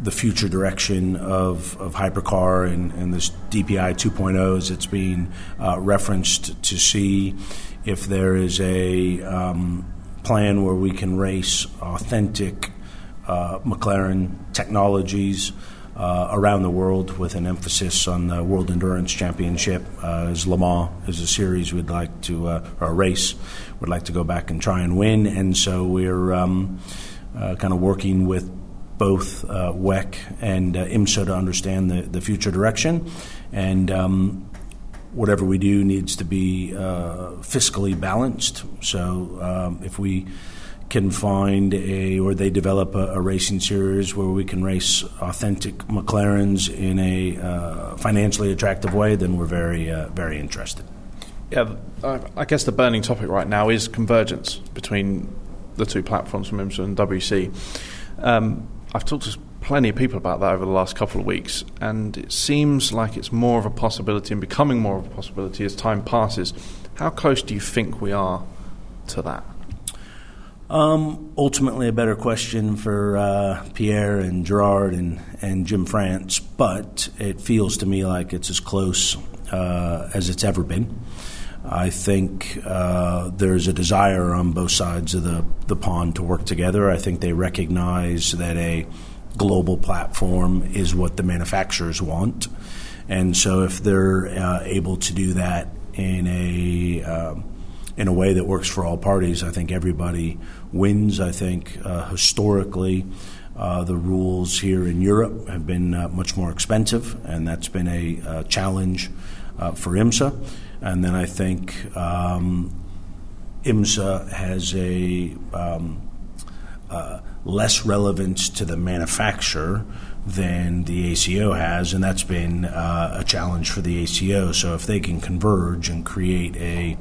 the future direction of, of hypercar and, and this DPI 2.0 as it's being uh, referenced to see if there is a um, plan where we can race authentic uh, McLaren technologies uh, around the world with an emphasis on the World Endurance Championship. Uh, as Le Mans is a series we'd like to, uh, or a race we'd like to go back and try and win. And so we're um, uh, kind of working with both uh, WEC and uh, IMSA to understand the, the future direction. And um, whatever we do needs to be uh, fiscally balanced. So um, if we can find a, or they develop a, a, racing series where we can race authentic McLarens in a uh, financially attractive way, then we're very, uh, very interested. Yeah, I guess the burning topic right now is convergence between the two platforms from IMSA and WEC. Um, I've talked to plenty of people about that over the last couple of weeks, and it seems like it's more of a possibility and becoming more of a possibility as time passes. How close do you think we are to that? Um, ultimately, a better question for uh, Pierre and Gerard and, and Jim France, but it feels to me like it's as close uh, as it's ever been. I think uh, there's a desire on both sides of the, the pond to work together. I think they recognize that a global platform is what the manufacturers want. And so, if they're uh, able to do that in a um, in a way that works for all parties. I think everybody wins. I think uh, historically, uh, the rules here in Europe have been uh, much more expensive, and that's been a uh, challenge uh, for IMSA. And then I think um, IMSA has a um, uh, less relevance to the manufacturer than the ACO has, and that's been uh, a challenge for the ACO. So if they can converge and create a,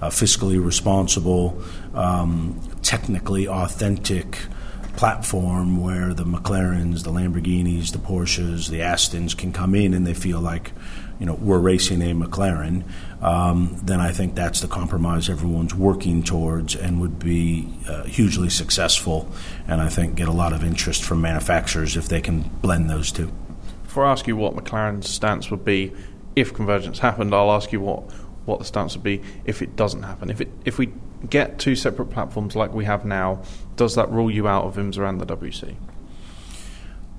a fiscally responsible, um, technically authentic platform where the McLarens, the Lamborghinis, the Porsches, the Astons can come in and they feel like you know, we're racing a McLaren, um, then I think that's the compromise everyone's working towards and would be uh, hugely successful. And I think get a lot of interest from manufacturers if they can blend those two. Before I ask you what McLaren's stance would be if convergence happened, I'll ask you what, what the stance would be if it doesn't happen. If, it, if we get two separate platforms like we have now, does that rule you out of IMSA and the WEC?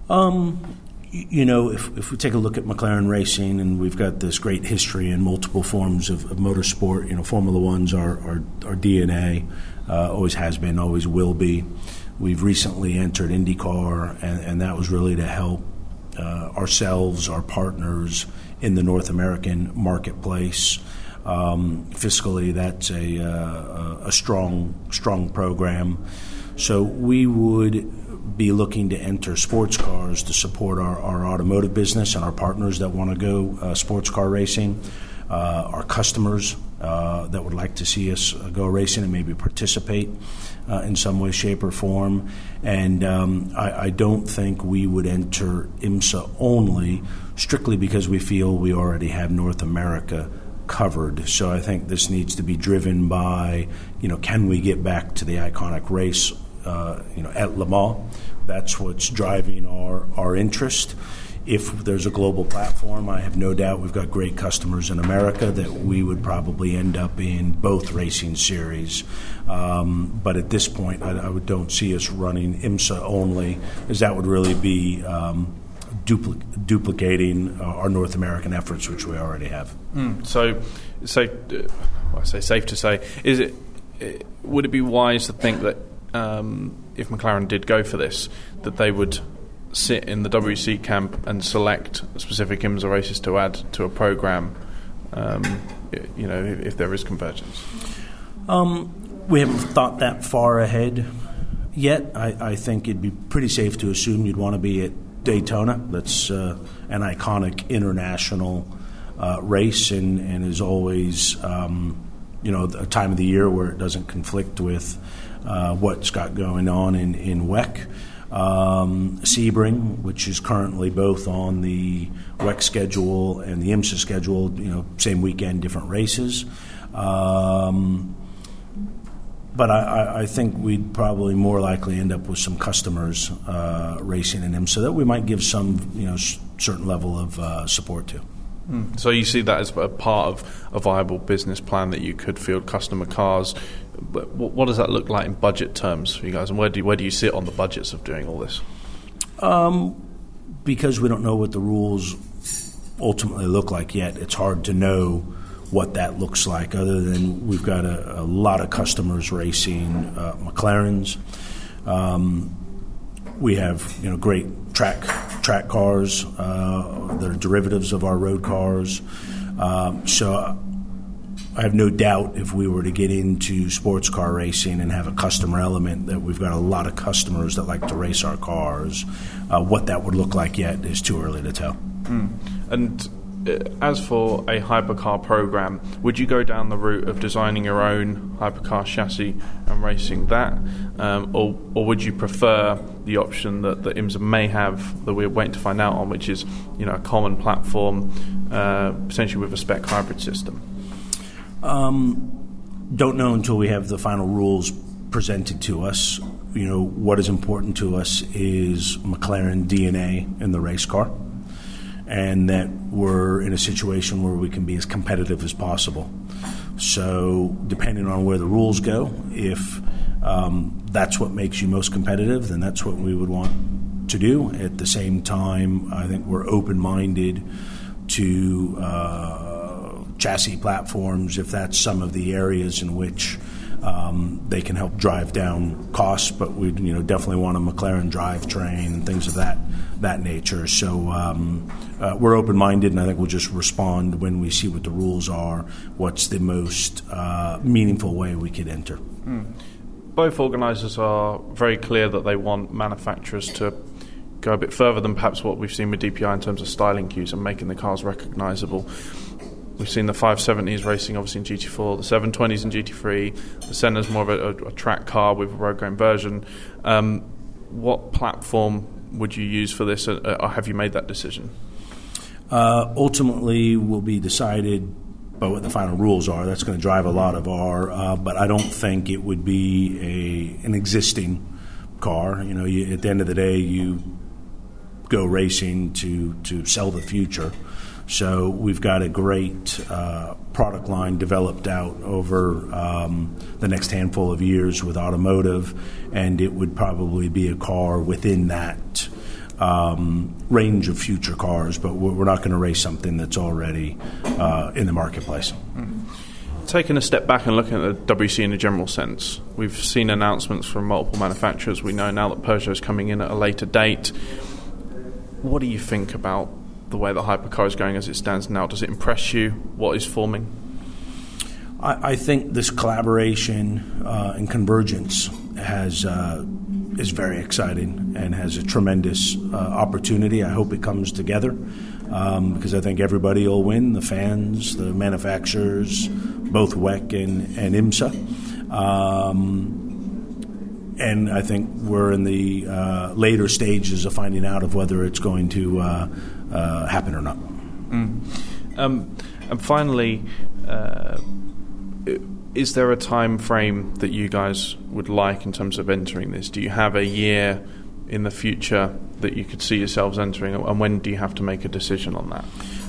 Um, you know, if, if we take a look at McLaren racing, and we've got this great history in multiple forms of, of motorsport, you know, Formula One's our, our, our DNA, uh, always has been, always will be. We've recently entered IndyCar, and, and that was really to help uh, ourselves, our partners in the North American marketplace. Um, fiscally, that's a, uh, a strong, strong program. So we would be looking to enter sports cars to support our, our automotive business and our partners that want to go uh, sports car racing, uh, our customers uh, that would like to see us uh, go racing and maybe participate uh, in some way, shape, or form. And um, I, I, don't think we would enter IMSA only strictly because we feel we already have North America covered. So I think this needs to be driven by, you know, can we get back to the iconic race uh, you know, at Le Mans. That's what's driving our, our interest. If there's a global platform, I have no doubt we've got great customers in America that we would probably end up in both racing series. Um, but at this point, I, I, don't see us running IMSA only, as that would really be um, dupli- duplicating our North American efforts, which we already have. Mm. So, so uh, well, I say safe to say, is it? Uh, would it be wise to think that um, if McLaren did go for this, that they would sit in the WEC camp and select specific IMSA races to add to a program. Um, you know, if, if, there is convergence. Um, we haven't thought that far ahead yet. I, I, think it'd be pretty safe to assume you'd want to be at Daytona. That's uh, an iconic international uh, race, and, and is always um, you know a time of the year where it doesn't conflict with uh, what's got going on in, in WEC. Um, Sebring, which is currently both on the WEC schedule and the IMSA schedule, you know, same weekend, different races. Um, but I, I, think we'd probably more likely end up with some customers uh, racing in IMSA that we might give some, you know, certain level of uh, support to. Mm. So you see that as a part of a viable business plan that you could field customer cars. What does that look like in budget terms for you guys, and where do you, where do you sit on the budgets of doing all this? Um, because we don't know what the rules ultimately look like yet, it's hard to know what that looks like. Other than we've got a, a lot of customers racing uh, McLarens. Um, we have you know great track track cars uh, that are derivatives of our road cars. Um, so I have no doubt if we were to get into sports car racing and have a customer element that we've got a lot of customers that like to race our cars. Uh, what that would look like yet is too early to tell. Mm. And uh, as for a hypercar program, would you go down the route of designing your own hypercar chassis and racing that, um, or or would you prefer the option that, that IMSA may have that we're waiting to find out on, which is you know a common platform, uh, potentially with a spec hybrid system? Um, don't know until we have the final rules presented to us. You know what is important to us is McLaren DNA in the race car and that we're in a situation where we can be as competitive as possible. So, depending on where the rules go, if um, that's what makes you most competitive, then that's what we would want to do. At the same time, I think we're open minded to uh, chassis platforms if that's some of the areas in which um, they can help drive down costs, but we you know definitely want a McLaren drivetrain and things of that that nature. So um, uh, we're open minded, and I think we'll just respond when we see what the rules are. What's the most uh, meaningful way we could enter? Mm. Both organisers are very clear that they want manufacturers to go a bit further than perhaps what we've seen with DPI in terms of styling cues and making the cars recognisable. We've seen the 570s racing obviously in GT4, the 720s in GT3. The Senna's more of a, a, a track car with a road grain version. Um, what platform would you use for this, uh, or have you made that decision? Uh, ultimately, will be decided by what the final rules are. That's going to drive a lot of our, uh, but I don't think it would be a an existing car. You know, you, at the end of the day, you go racing to to sell the future. So we've got a great uh, product line developed out over um, the next handful of years with automotive, and it would probably be a car within that um, range of future cars. But we're not going to race something that's already uh, in the marketplace. Mm-hmm. Taking a step back and looking at the WEC in a general sense, we've seen announcements from multiple manufacturers. We know now that Peugeot is coming in at a later date. What do you think about the way the hypercar is going as it stands now? Does it impress you? What is forming? I, I think this collaboration uh, and convergence has uh, is very exciting and has a tremendous uh, opportunity. I hope it comes together um, because I think everybody will win: the fans, the manufacturers, both WEC and, and IMSA. Um, and I think we're in the uh, later stages of finding out of whether it's going to uh, happen or not. Mm. Um, and finally, uh, is there a time frame that you guys would like in terms of entering this? Do you have a year in the future that you could see yourselves entering, and when do you have to make a decision on that,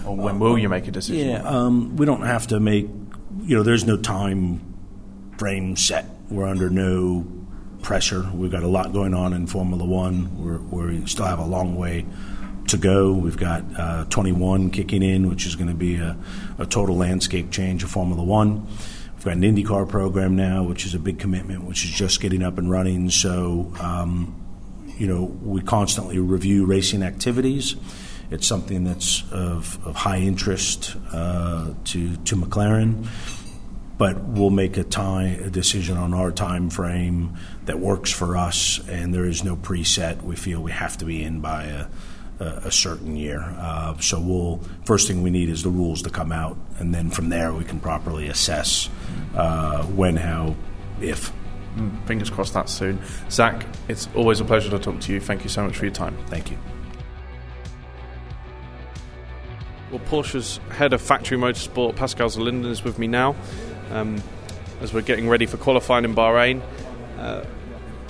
or when will you make a decision? Yeah, um, we don't have to make. You know, there's no time frame set. We're under no pressure. We've got a lot going on in Formula One. We're, we still have a long way to go. We've got uh, 21 kicking in, which is going to be a, a, total landscape change of Formula One. We've got an IndyCar program now, which is a big commitment, which is just getting up and running. So, um, you know, we constantly review racing activities. It's something that's of, of high interest uh, to to McLaren, but we'll make a time a decision on our time frame that works for us, and there is no preset. We feel we have to be in by a a, certain year. Uh, so we'll first thing we need is the rules to come out, and then from there we can properly assess uh, when, how, if. Mm, fingers crossed that soon. Zak, it's always a pleasure to talk to you. Thank you so much for your time. Thank you. Well, Porsche's head of factory motorsport, Pascal Zurlinden, is with me now um, as we're getting ready for qualifying in Bahrain. Uh,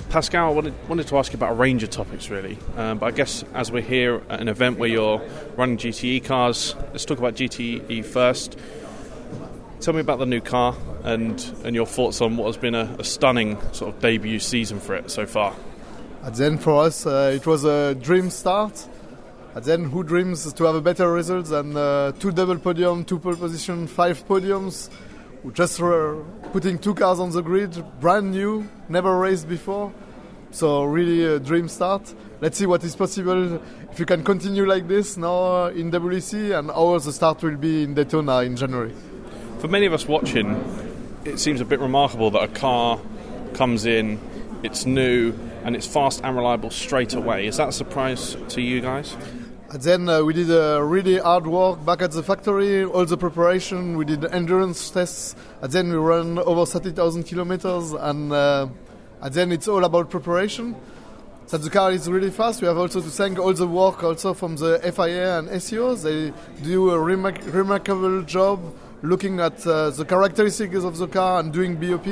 Pascal, I wanted, wanted to ask you about a range of topics, really. Um, but I guess as we're here at an event where you're running GTE cars, let's talk about GTE first. Tell me about the new car and, and your thoughts on what has been a, a stunning sort of debut season for it so far. At the end, for us, uh, it was a dream start. At the end, who dreams to have a better result than uh, two double podium, two pole position, five podiums? Just putting two cars on the grid, brand new, never raced before. So really a dream start. Let's see what is possible if you can continue like this now uh, in WEC and how the start will be in Daytona in January. For many of us watching, it seems a bit remarkable that a car comes in, it's new, and it's fast and reliable straight away. Is that a surprise to you guys? And then uh, we did uh, really hard work back at the factory, all the preparation. We did endurance tests. And then we ran over 30,000 kilometers. And, uh, and then it's all about preparation. So the car is really fast. We have also to thank all the work also from the FIA and ACO. They do a remark- remarkable job looking at uh, the characteristics of the car and doing BOP.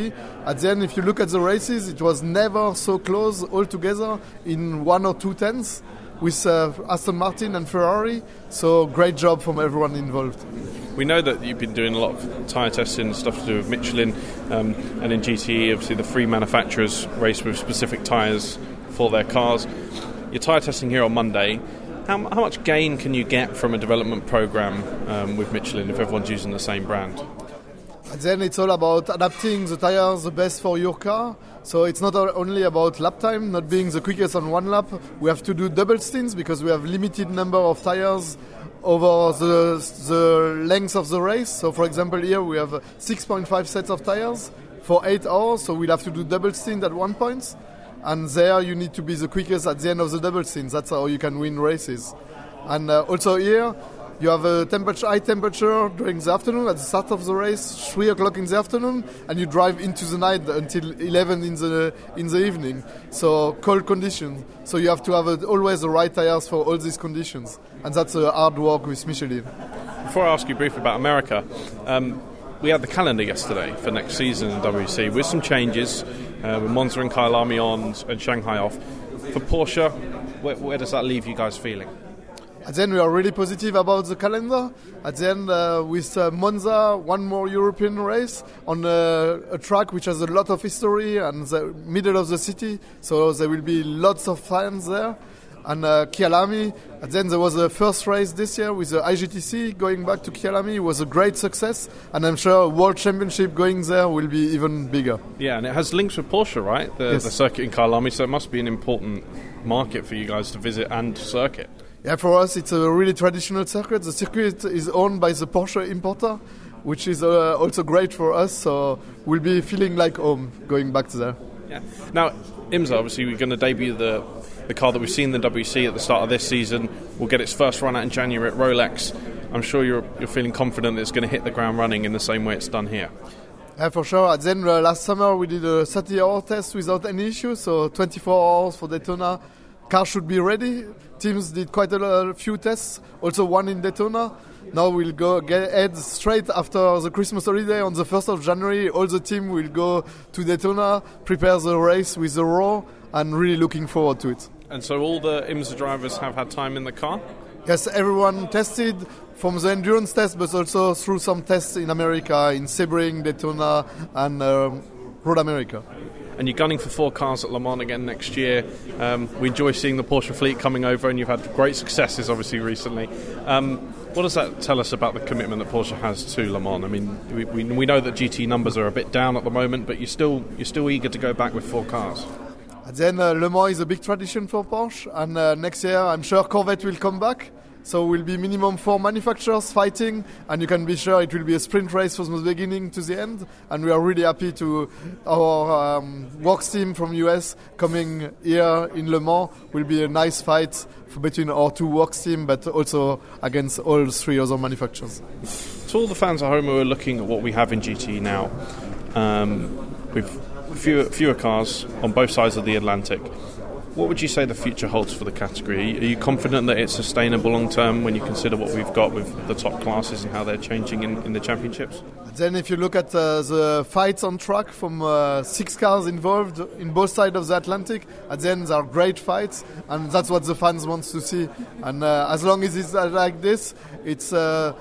At the end, if you look at the races, it was never so close all together in one or two tenths with uh, Aston Martin and Ferrari. So great job from everyone involved. We know that you've been doing a lot of tyre testing and stuff to do with Michelin, um, and in GTE, obviously the three manufacturers race with specific tyres for their cars. You're tyre testing here on Monday. How, how much gain can you get from a development program um, with Michelin if everyone's using the same brand? Then it's all about adapting the tires the best for your car. So it's not only about lap time, not being the quickest on one lap. We have to do double stints because we have limited number of tires over the, the length of the race. So for example, here we have 6.5 sets of tires for eight hours. So we'll have to do double stint at one point and there you need to be the quickest at the end of the double stint. That's how you can win races. And uh, also here, you have a temperature, high temperature during the afternoon at the start of the race, three o'clock in the afternoon, and you drive into the night until 11 in the in the evening. So cold conditions. So you have to have a, always the right tires for all these conditions, and that's a hard work with Michelin. Before I ask you briefly about America. Um, we had the calendar yesterday for next season in WEC with some changes, uh, with Monza and Kyalami on and Shanghai off. For Porsche, where, where does that leave you guys feeling? At the end, we are really positive about the calendar. At the end, uh, with uh, Monza, one more European race on a, a, track which has a lot of history and the middle of the city, so there will be lots of fans there and uh, Kyalami. And then there was the first race this year with the IGTC going back to Kyalami. It was a great success, and I'm sure World Championship going there will be even bigger. Yeah, and it has links with Porsche, right? The, yes. the circuit in Kyalami, so it must be an important market for you guys to visit and circuit. Yeah, for us it's a really traditional circuit. The circuit is owned by the Porsche importer, which is uh, also great for us. So we'll be feeling like home going back to there. Yeah. Now, IMSA, obviously, we're going to debut the the car that we've seen in the WEC at the start of this season We'll get its first run out in January at Rolex. I'm sure you're, you're feeling confident that it's going to hit the ground running in the same way it's done here. Yeah, for sure. Then uh, last summer we did a 30 hour test without any issue, so 24 hours for Daytona. Car should be ready. Teams did quite a, a few tests, also one in Daytona. Now we'll go get head straight after the Christmas holiday on the 1st of January. All the team will go to Daytona, prepare the race with the Roar, and really looking forward to it. And so all the IMSA drivers have had time in the car? Yes, everyone tested from the endurance test, but also through some tests in America, in Sebring, Daytona, and um, Road America. And you're gunning for four cars at Le Mans again next year. Um, we enjoy seeing the Porsche fleet coming over, and you've had great successes, obviously, recently. Um, what does that tell us about the commitment that Porsche has to Le Mans? I mean, we, we, we know that GT numbers are a bit down at the moment, but you're still you're still eager to go back with four cars. And then uh, Le Mans is a big tradition for Porsche, and uh, next year I'm sure Corvette will come back. So will be minimum four manufacturers fighting, and you can be sure it will be a sprint race from the beginning to the end. And we are really happy to our um, works team from US coming here in Le Mans will be a nice fight between our two works team, but also against all three other manufacturers. To all the fans at home who are looking at what we have in GT now, um, we've fewer, fewer cars on both sides of the Atlantic. What would you say the future holds for the category? Are you confident that it's sustainable long term when you consider what we've got with the top classes and how they're changing in, in the championships? Then, if you look at uh, the fights on track from uh, six cars involved in both sides of the Atlantic, at the end, are great fights, and that's what the fans want to see. And uh, as long as it's like this, it's uh,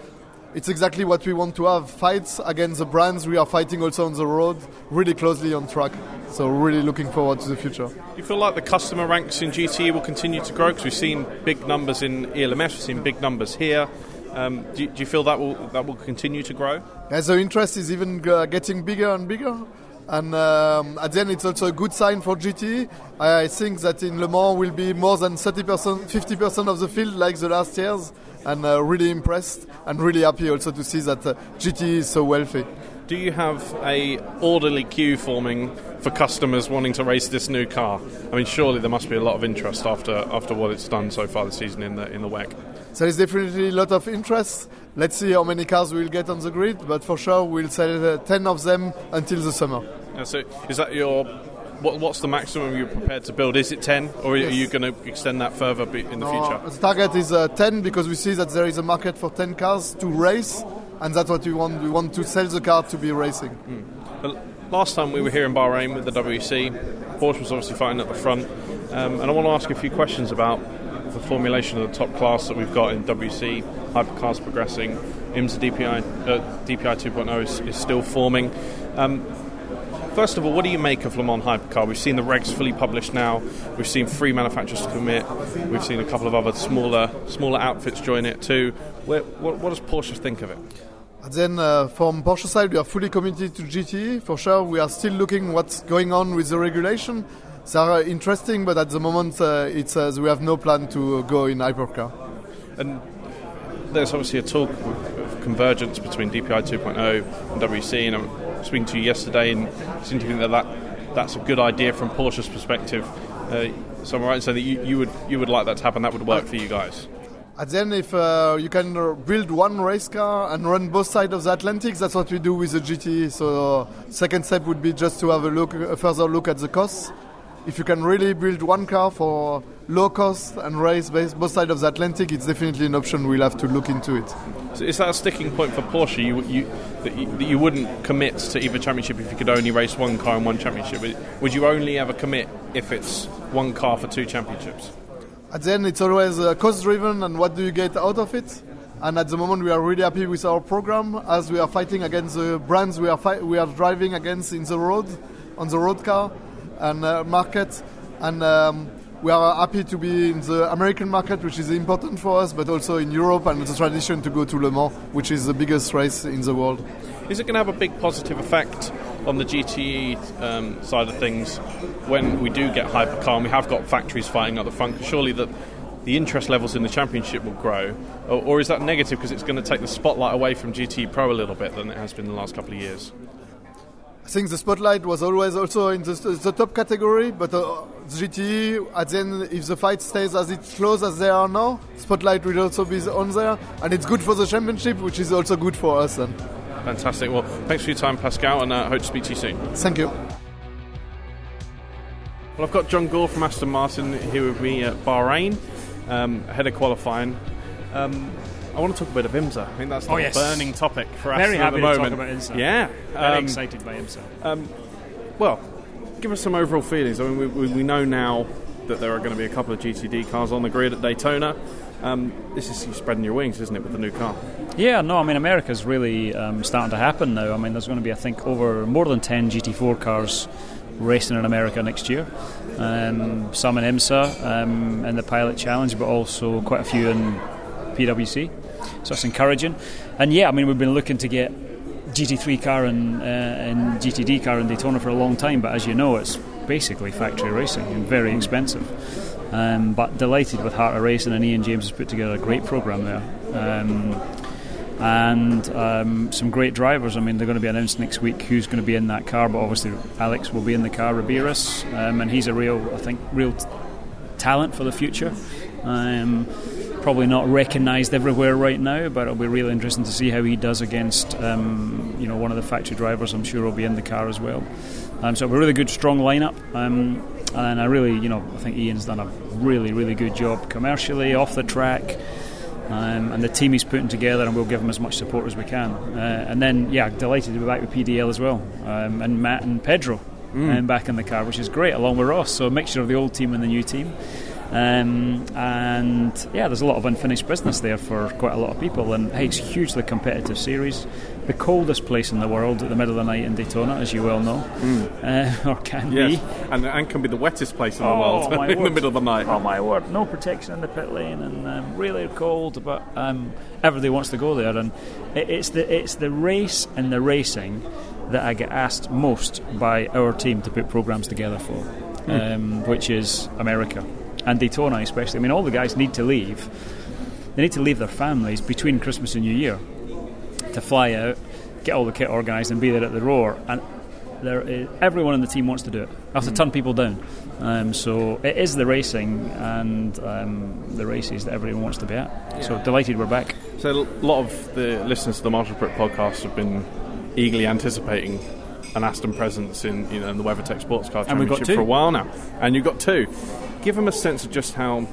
it's exactly what we want to have fights against the brands we are fighting also on the road really closely on track. So really looking forward to the future. Do you feel like the customer ranks in GT will continue to grow? Because we've seen big numbers in ELMS we've seen big numbers here. Um, do, you, do, you, feel that will that will continue to grow? Yeah the interest is even uh, getting bigger and bigger. And um, at the end it's also a good sign for GT. I think that in Le Mans will be more than 30%, 50% of the field like the last years, and uh, really impressed and really happy also to see that uh, GT is so wealthy. do you have a orderly queue forming for customers wanting to race this new car? I mean, surely there must be a lot of interest after after what it's done so far this season in the in the WEC. So There is definitely a lot of interest. Let's see how many cars we'll get on the grid, but for sure we'll sell uh, 10 of them until the summer. Yeah, so is that your what, what's the maximum you're prepared to build? Is it 10, or yes. are you going to extend that further in the no, future? The target is uh, 10 because we see that there is a market for 10 cars to race, and that's what we want. We want to sell the car to be racing. Mm. Last time we were here in Bahrain with the WEC, Porsche was obviously fighting at the front, um, and I want to ask a few questions about the formulation of the top class that we've got in WEC, hypercars progressing, IMSA DPI, uh, DPI 2.0 is, is still forming. Um, first of all, what do you make of Le Mans Hypercar? We've seen the regs fully published now. We've seen three manufacturers commit. We've seen a couple of other smaller smaller outfits join it too. Where, what, what, does Porsche think of it? And then uh, from Porsche side, we are fully committed to GT. For sure, we are still looking what's going on with the regulation. They are interesting, but at the moment, uh, it's uh, we have no plan to go in hypercar. And there's obviously a talk of convergence between DPI 2.0 and WEC, and I'm speaking to you yesterday, and seem to think that, that that's a good idea from Porsche's perspective. Uh, so I'm right in saying that you, you, would you would like that to happen. That would work for you guys. At the end, if uh, you can build one race car and run both sides of the Atlantic, that's what we do with the GT. So, second step would be just to have a look, a further look at the costs if you can really build one car for low cost and race both sides of the Atlantic, it's definitely an option. We'll have to look into it. So is that a sticking point for Porsche? You, you, that you, that you wouldn't commit to either championship if you could only race one car in one championship. Would you only ever commit if it's one car for two championships? At the end, it's always uh, cost driven, and what do you get out of it? And at the moment, we are really happy with our program as we are fighting against the brands we are fi- we are driving against in the road on the road car and uh, market. And um, we are happy to be in the American market, which is important for us, but also in Europe and the tradition to go to Le Mans, which is the biggest race in the world. Is it going to have a big positive effect on the GTE um, side of things when we do get hypercar and we have got factories fighting at the front? Surely that the interest levels in the championship will grow, or, or is that negative because it's going to take the spotlight away from GT Pro a little bit than it has been the last couple of years? I think the spotlight was always also in the, the top category, but uh, GT at the end, if the fight stays as it's close as they are now, spotlight will also be on there, and it's good for the championship, which is also good for us. Then. Fantastic. Well, thanks for your time, Pascal, and uh, hope to speak to you soon. Thank you. Well, I've got John Gaw from Aston Martin here with me at Bahrain, um, ahead of qualifying. Um, I want to talk a bit of IMSA. I think that's the oh, yes. burning topic for us Very at the moment. to talk about IMSA. Yeah, very um, excited by IMSA. Um, well, give us some overall feelings. I mean, we, we, we, know now that there are going to be a couple of GTD cars on the grid at Daytona. Um, this is you spreading your wings, isn't it, with the new car? Yeah, no, I mean, America's really um, starting to happen now. I mean, there's going to be, I think, over more than 10 GT4 cars racing in America next year. Um, some in IMSA um, in the Pilot Challenge, but also quite a few in PWC so that's encouraging. And yeah, I mean, we've been looking to get GT3 car and, uh, and GTD car in Daytona for a long time, but as you know, it's basically factory racing and very expensive. Um, but delighted with Heart of Racing and Ian James has put together a great program there. Um, and um, some great drivers. I mean, they're going to be announced next week who's going to be in that car, but obviously Alex will be in the car, Riberas, um, and he's a real, I think, real t- talent for the future. Um, probably not recognised everywhere right now, but it'll be really interesting to see how he does against um, you know one of the factory drivers. I'm sure will be in the car as well. Um, so a really good, strong lineup, um, and I really, you know, I think Ian's done a really, really good job commercially off the track. Um, and the team he's putting together, and we'll give him as much support as we can. Uh, and then, yeah, delighted to be back with PDL as well, um, and Matt and Pedro mm. um, back in the car, which is great, along with Ross. So a mixture of the old team and the new team. Um, and yeah, there's a lot of unfinished business there for quite a lot of people. And hey, it's a hugely competitive series. The coldest place in the world at the middle of the night in Daytona, as you well know, mm. uh, or can yes. be. And, and can be the wettest place in the oh, world in word. the middle of the night. Oh my word! No protection in the pit lane, and um, really cold. But um, everybody wants to go there, and it, it's the it's the race and the racing that I get asked most by our team to put programs together for, mm. which is America and Daytona especially. I mean, all the guys need to leave. They need to leave their families between Christmas and New Year to fly out get all the kit organised, and be there at the roar. And there is, everyone in the team wants to do it. I have to turn people down. Um, so it is the racing and um, the races that everyone wants to be at. So delighted we're back. So a lot of the listeners to the Marshall Pruett podcast have been eagerly anticipating an Aston presence in you know in the WeatherTech Sports Car And we've got Championship for a while now, and you've got two. Give them a sense of just how.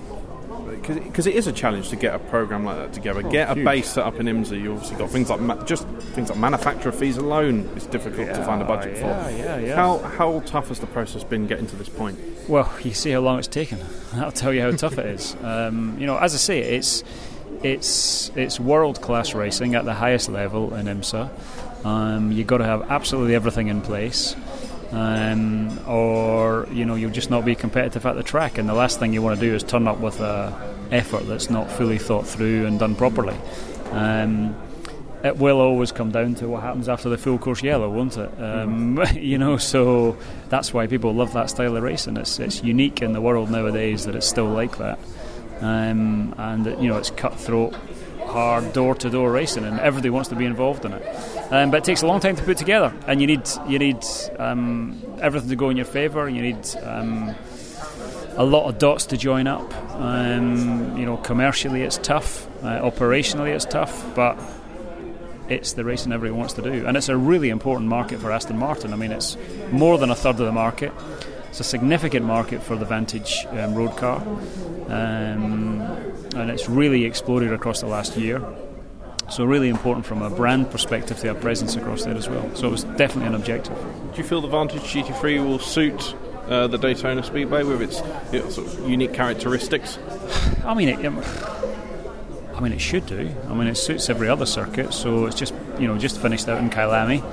Because it is a challenge to get a program like that together. get a base set up in IMSA. You obviously got things like ma- just things like manufacturer fees alone. It's difficult to find a budget yeah, for. yeah, yeah. How how tough has the process been getting to this point? Well, you see how long it's taken. That'll tell you how tough it is. Um, you know, as I say, it's it's it's world class racing at the highest level in IMSA. Um, you've got to have absolutely everything in place, um, or you know you'll just not be competitive at the track. And the last thing you want to do is turn up with a effort that's not fully thought through and done properly. Um, it will always come down to what happens after the full course yellow, won't it? Um, you know, so that's why people love that style of racing. It's it's unique in the world nowadays that it's still like that, um, and you know it's cutthroat, hard door to door racing, and everybody wants to be involved in it. Um, but it takes a long time to put together, and you need you need um, everything to go in your favour. You need um, a lot of dots to join up. Um, you know, commercially it's tough, uh, operationally it's tough, but it's the racing everyone wants to do, and it's a really important market for Aston Martin. I mean, it's more than a third of the market. It's a significant market for the Vantage um, road car, um, and it's really exploded across the last year. So, really important from a brand perspective to have presence across there as well. So, it was definitely an objective. Do you feel the Vantage GT3 will suit uh, the Daytona Speedway with its, its sort of unique characteristics? I mean, it, I mean, it should do. I mean, it suits every other circuit. So it's just you know just finished out in Kyalami.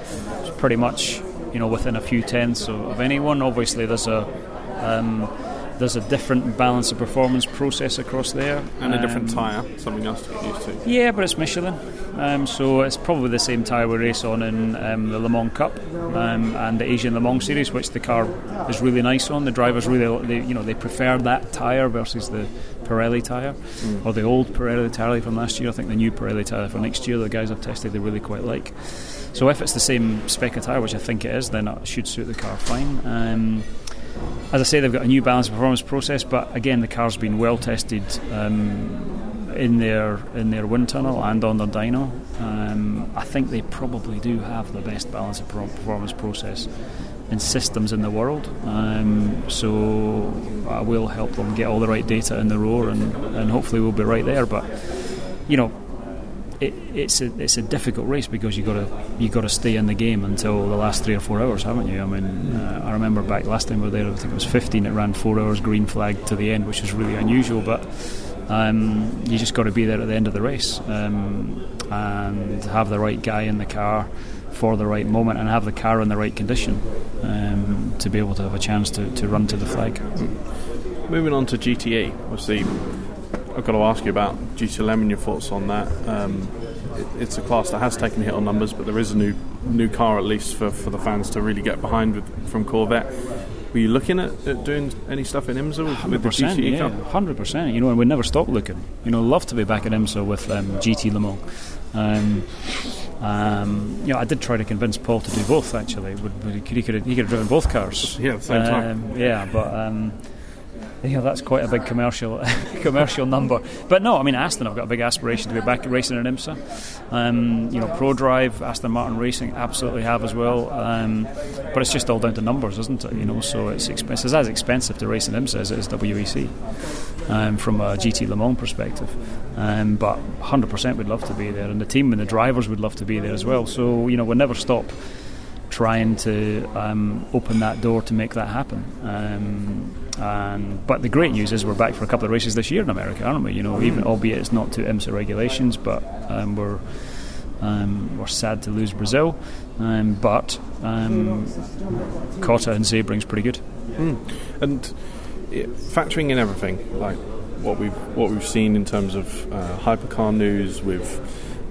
It's pretty much you know within a few tenths of, of anyone. Obviously, there's a um, there's a different balance of performance process across there, And a different Um, tyre, something else to get used to. Yeah, but it's Michelin, um, so it's probably the same tyre we race on in um, the Le Mans Cup um, and the Asian Le Mans Series, which the car is really nice on. The drivers really, they, you know, they prefer that tyre versus the Pirelli tyre or the old Pirelli tyre from last year. I think the new Pirelli tyre for next year, the guys I've tested, they really quite like. So if it's the same spec of tyre, which I think it is, then it should suit the car fine. As I say, they've got a new balance performance process, but again, the car's been well tested um, in their in their wind tunnel and on their dyno. Um, I think they probably do have the best balance of performance process in systems in the world. Um, so I will help them get all the right data in the roar, and, and hopefully we'll be right there. But you know, it, it's a it's a difficult race because you got to you got to stay in the game until the last three or four hours, haven't you? I mean, uh, I remember back last time we were there, I think it was 15. It ran four hours green flag to the end, which was really unusual, but. Um, you just got to be there at the end of the race um, and have the right guy in the car for the right moment and have the car in the right condition um, to be able to have a chance to, to run to the flag. Moving on to GTE, obviously, I've got to ask you about GT11 and your thoughts on that. Um, it, it's a class that has taken a hit on numbers, but there is a new new car at least for, for the fans to really get behind with from Corvette. Were you looking at, at doing any stuff in IMSA with, with the yeah, hundred percent. You know, and we never stop looking. You know, love to be back at IMSA with um, GT Le Mans. Um, um, you know, I did try to convince Paul to do both. Actually, he, could, he could have, he could have driven both cars. Yeah, at the same time. Um, yeah, but know that's quite a big commercial commercial number. But no, I mean Aston, I've got a big aspiration to be back racing in IMSA. Um, you know, Prodrive, Aston Martin Racing, absolutely have as well. Um, but it's just all down to numbers, isn't it? You know, so it's expensive. It's as expensive to race in IMSA as it is WEC um, from a GT Le Mans perspective. Um, but 100% would love to be there, and the team and the drivers would love to be there as well. So you know, we'll never stop trying to um, open that door to make that happen. Um, and, but the great news is we're back for a couple of races this year in America, aren't we? You know, even albeit it's not to IMSA regulations, but um, we're um, we're sad to lose Brazil, um, but um, COTA and Sebring's pretty good. And it, factoring in everything, like what we've what we've seen in terms of uh, hypercar news with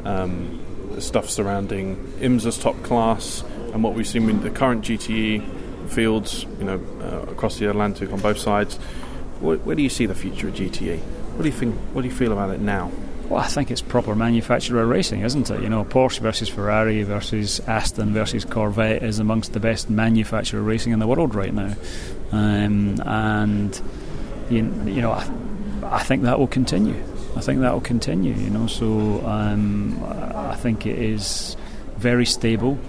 um, stuff surrounding IMSA's top class, and what we've seen with the current GTE fields, you know, uh, across the Atlantic on both sides. Where, where do you see the future of GTE? What do you think? What do you feel about it now? Well, I think it's proper manufacturer racing, isn't it? You know, Porsche versus Ferrari versus Aston versus Corvette is amongst the best manufacturer racing in the world right now, um, and you, you know, I, I, think that will continue. I think that will continue. You know, so um, I think it is very stable.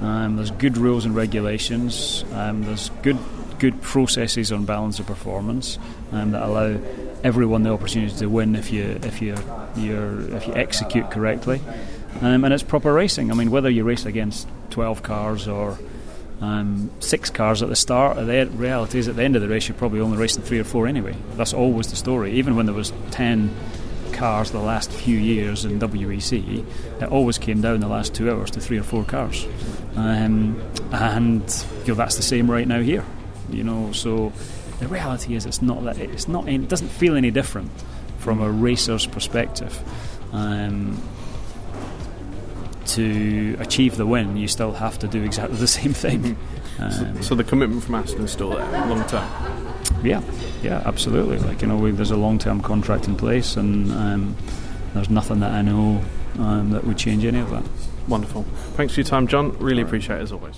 Um, there's good rules and regulations. Um, there's good good processes on balance of performance um, that allow everyone the opportunity to win if you if you if you execute correctly, um, and it's proper racing. I mean, whether you race against 12 cars or um, six cars at the start, the reality is at the end of the race you're probably only racing three or four anyway. That's always the story. Even when there was 10 cars the last few years in WEC, it always came down the last two hours to three or four cars, um, and you know, that's the same right now here. You know, so the reality is it's not that it's not it doesn't feel any different from a racer's perspective. Um, to achieve the win, you still have to do exactly the same thing. Um, so, so, the commitment from Aston is still there, long term. Yeah, yeah, absolutely. Like you know, we, there's a long-term contract in place, and um, there's nothing that I know um, that would change any of that. Wonderful. Thanks for your time, John. Really appreciate it as always.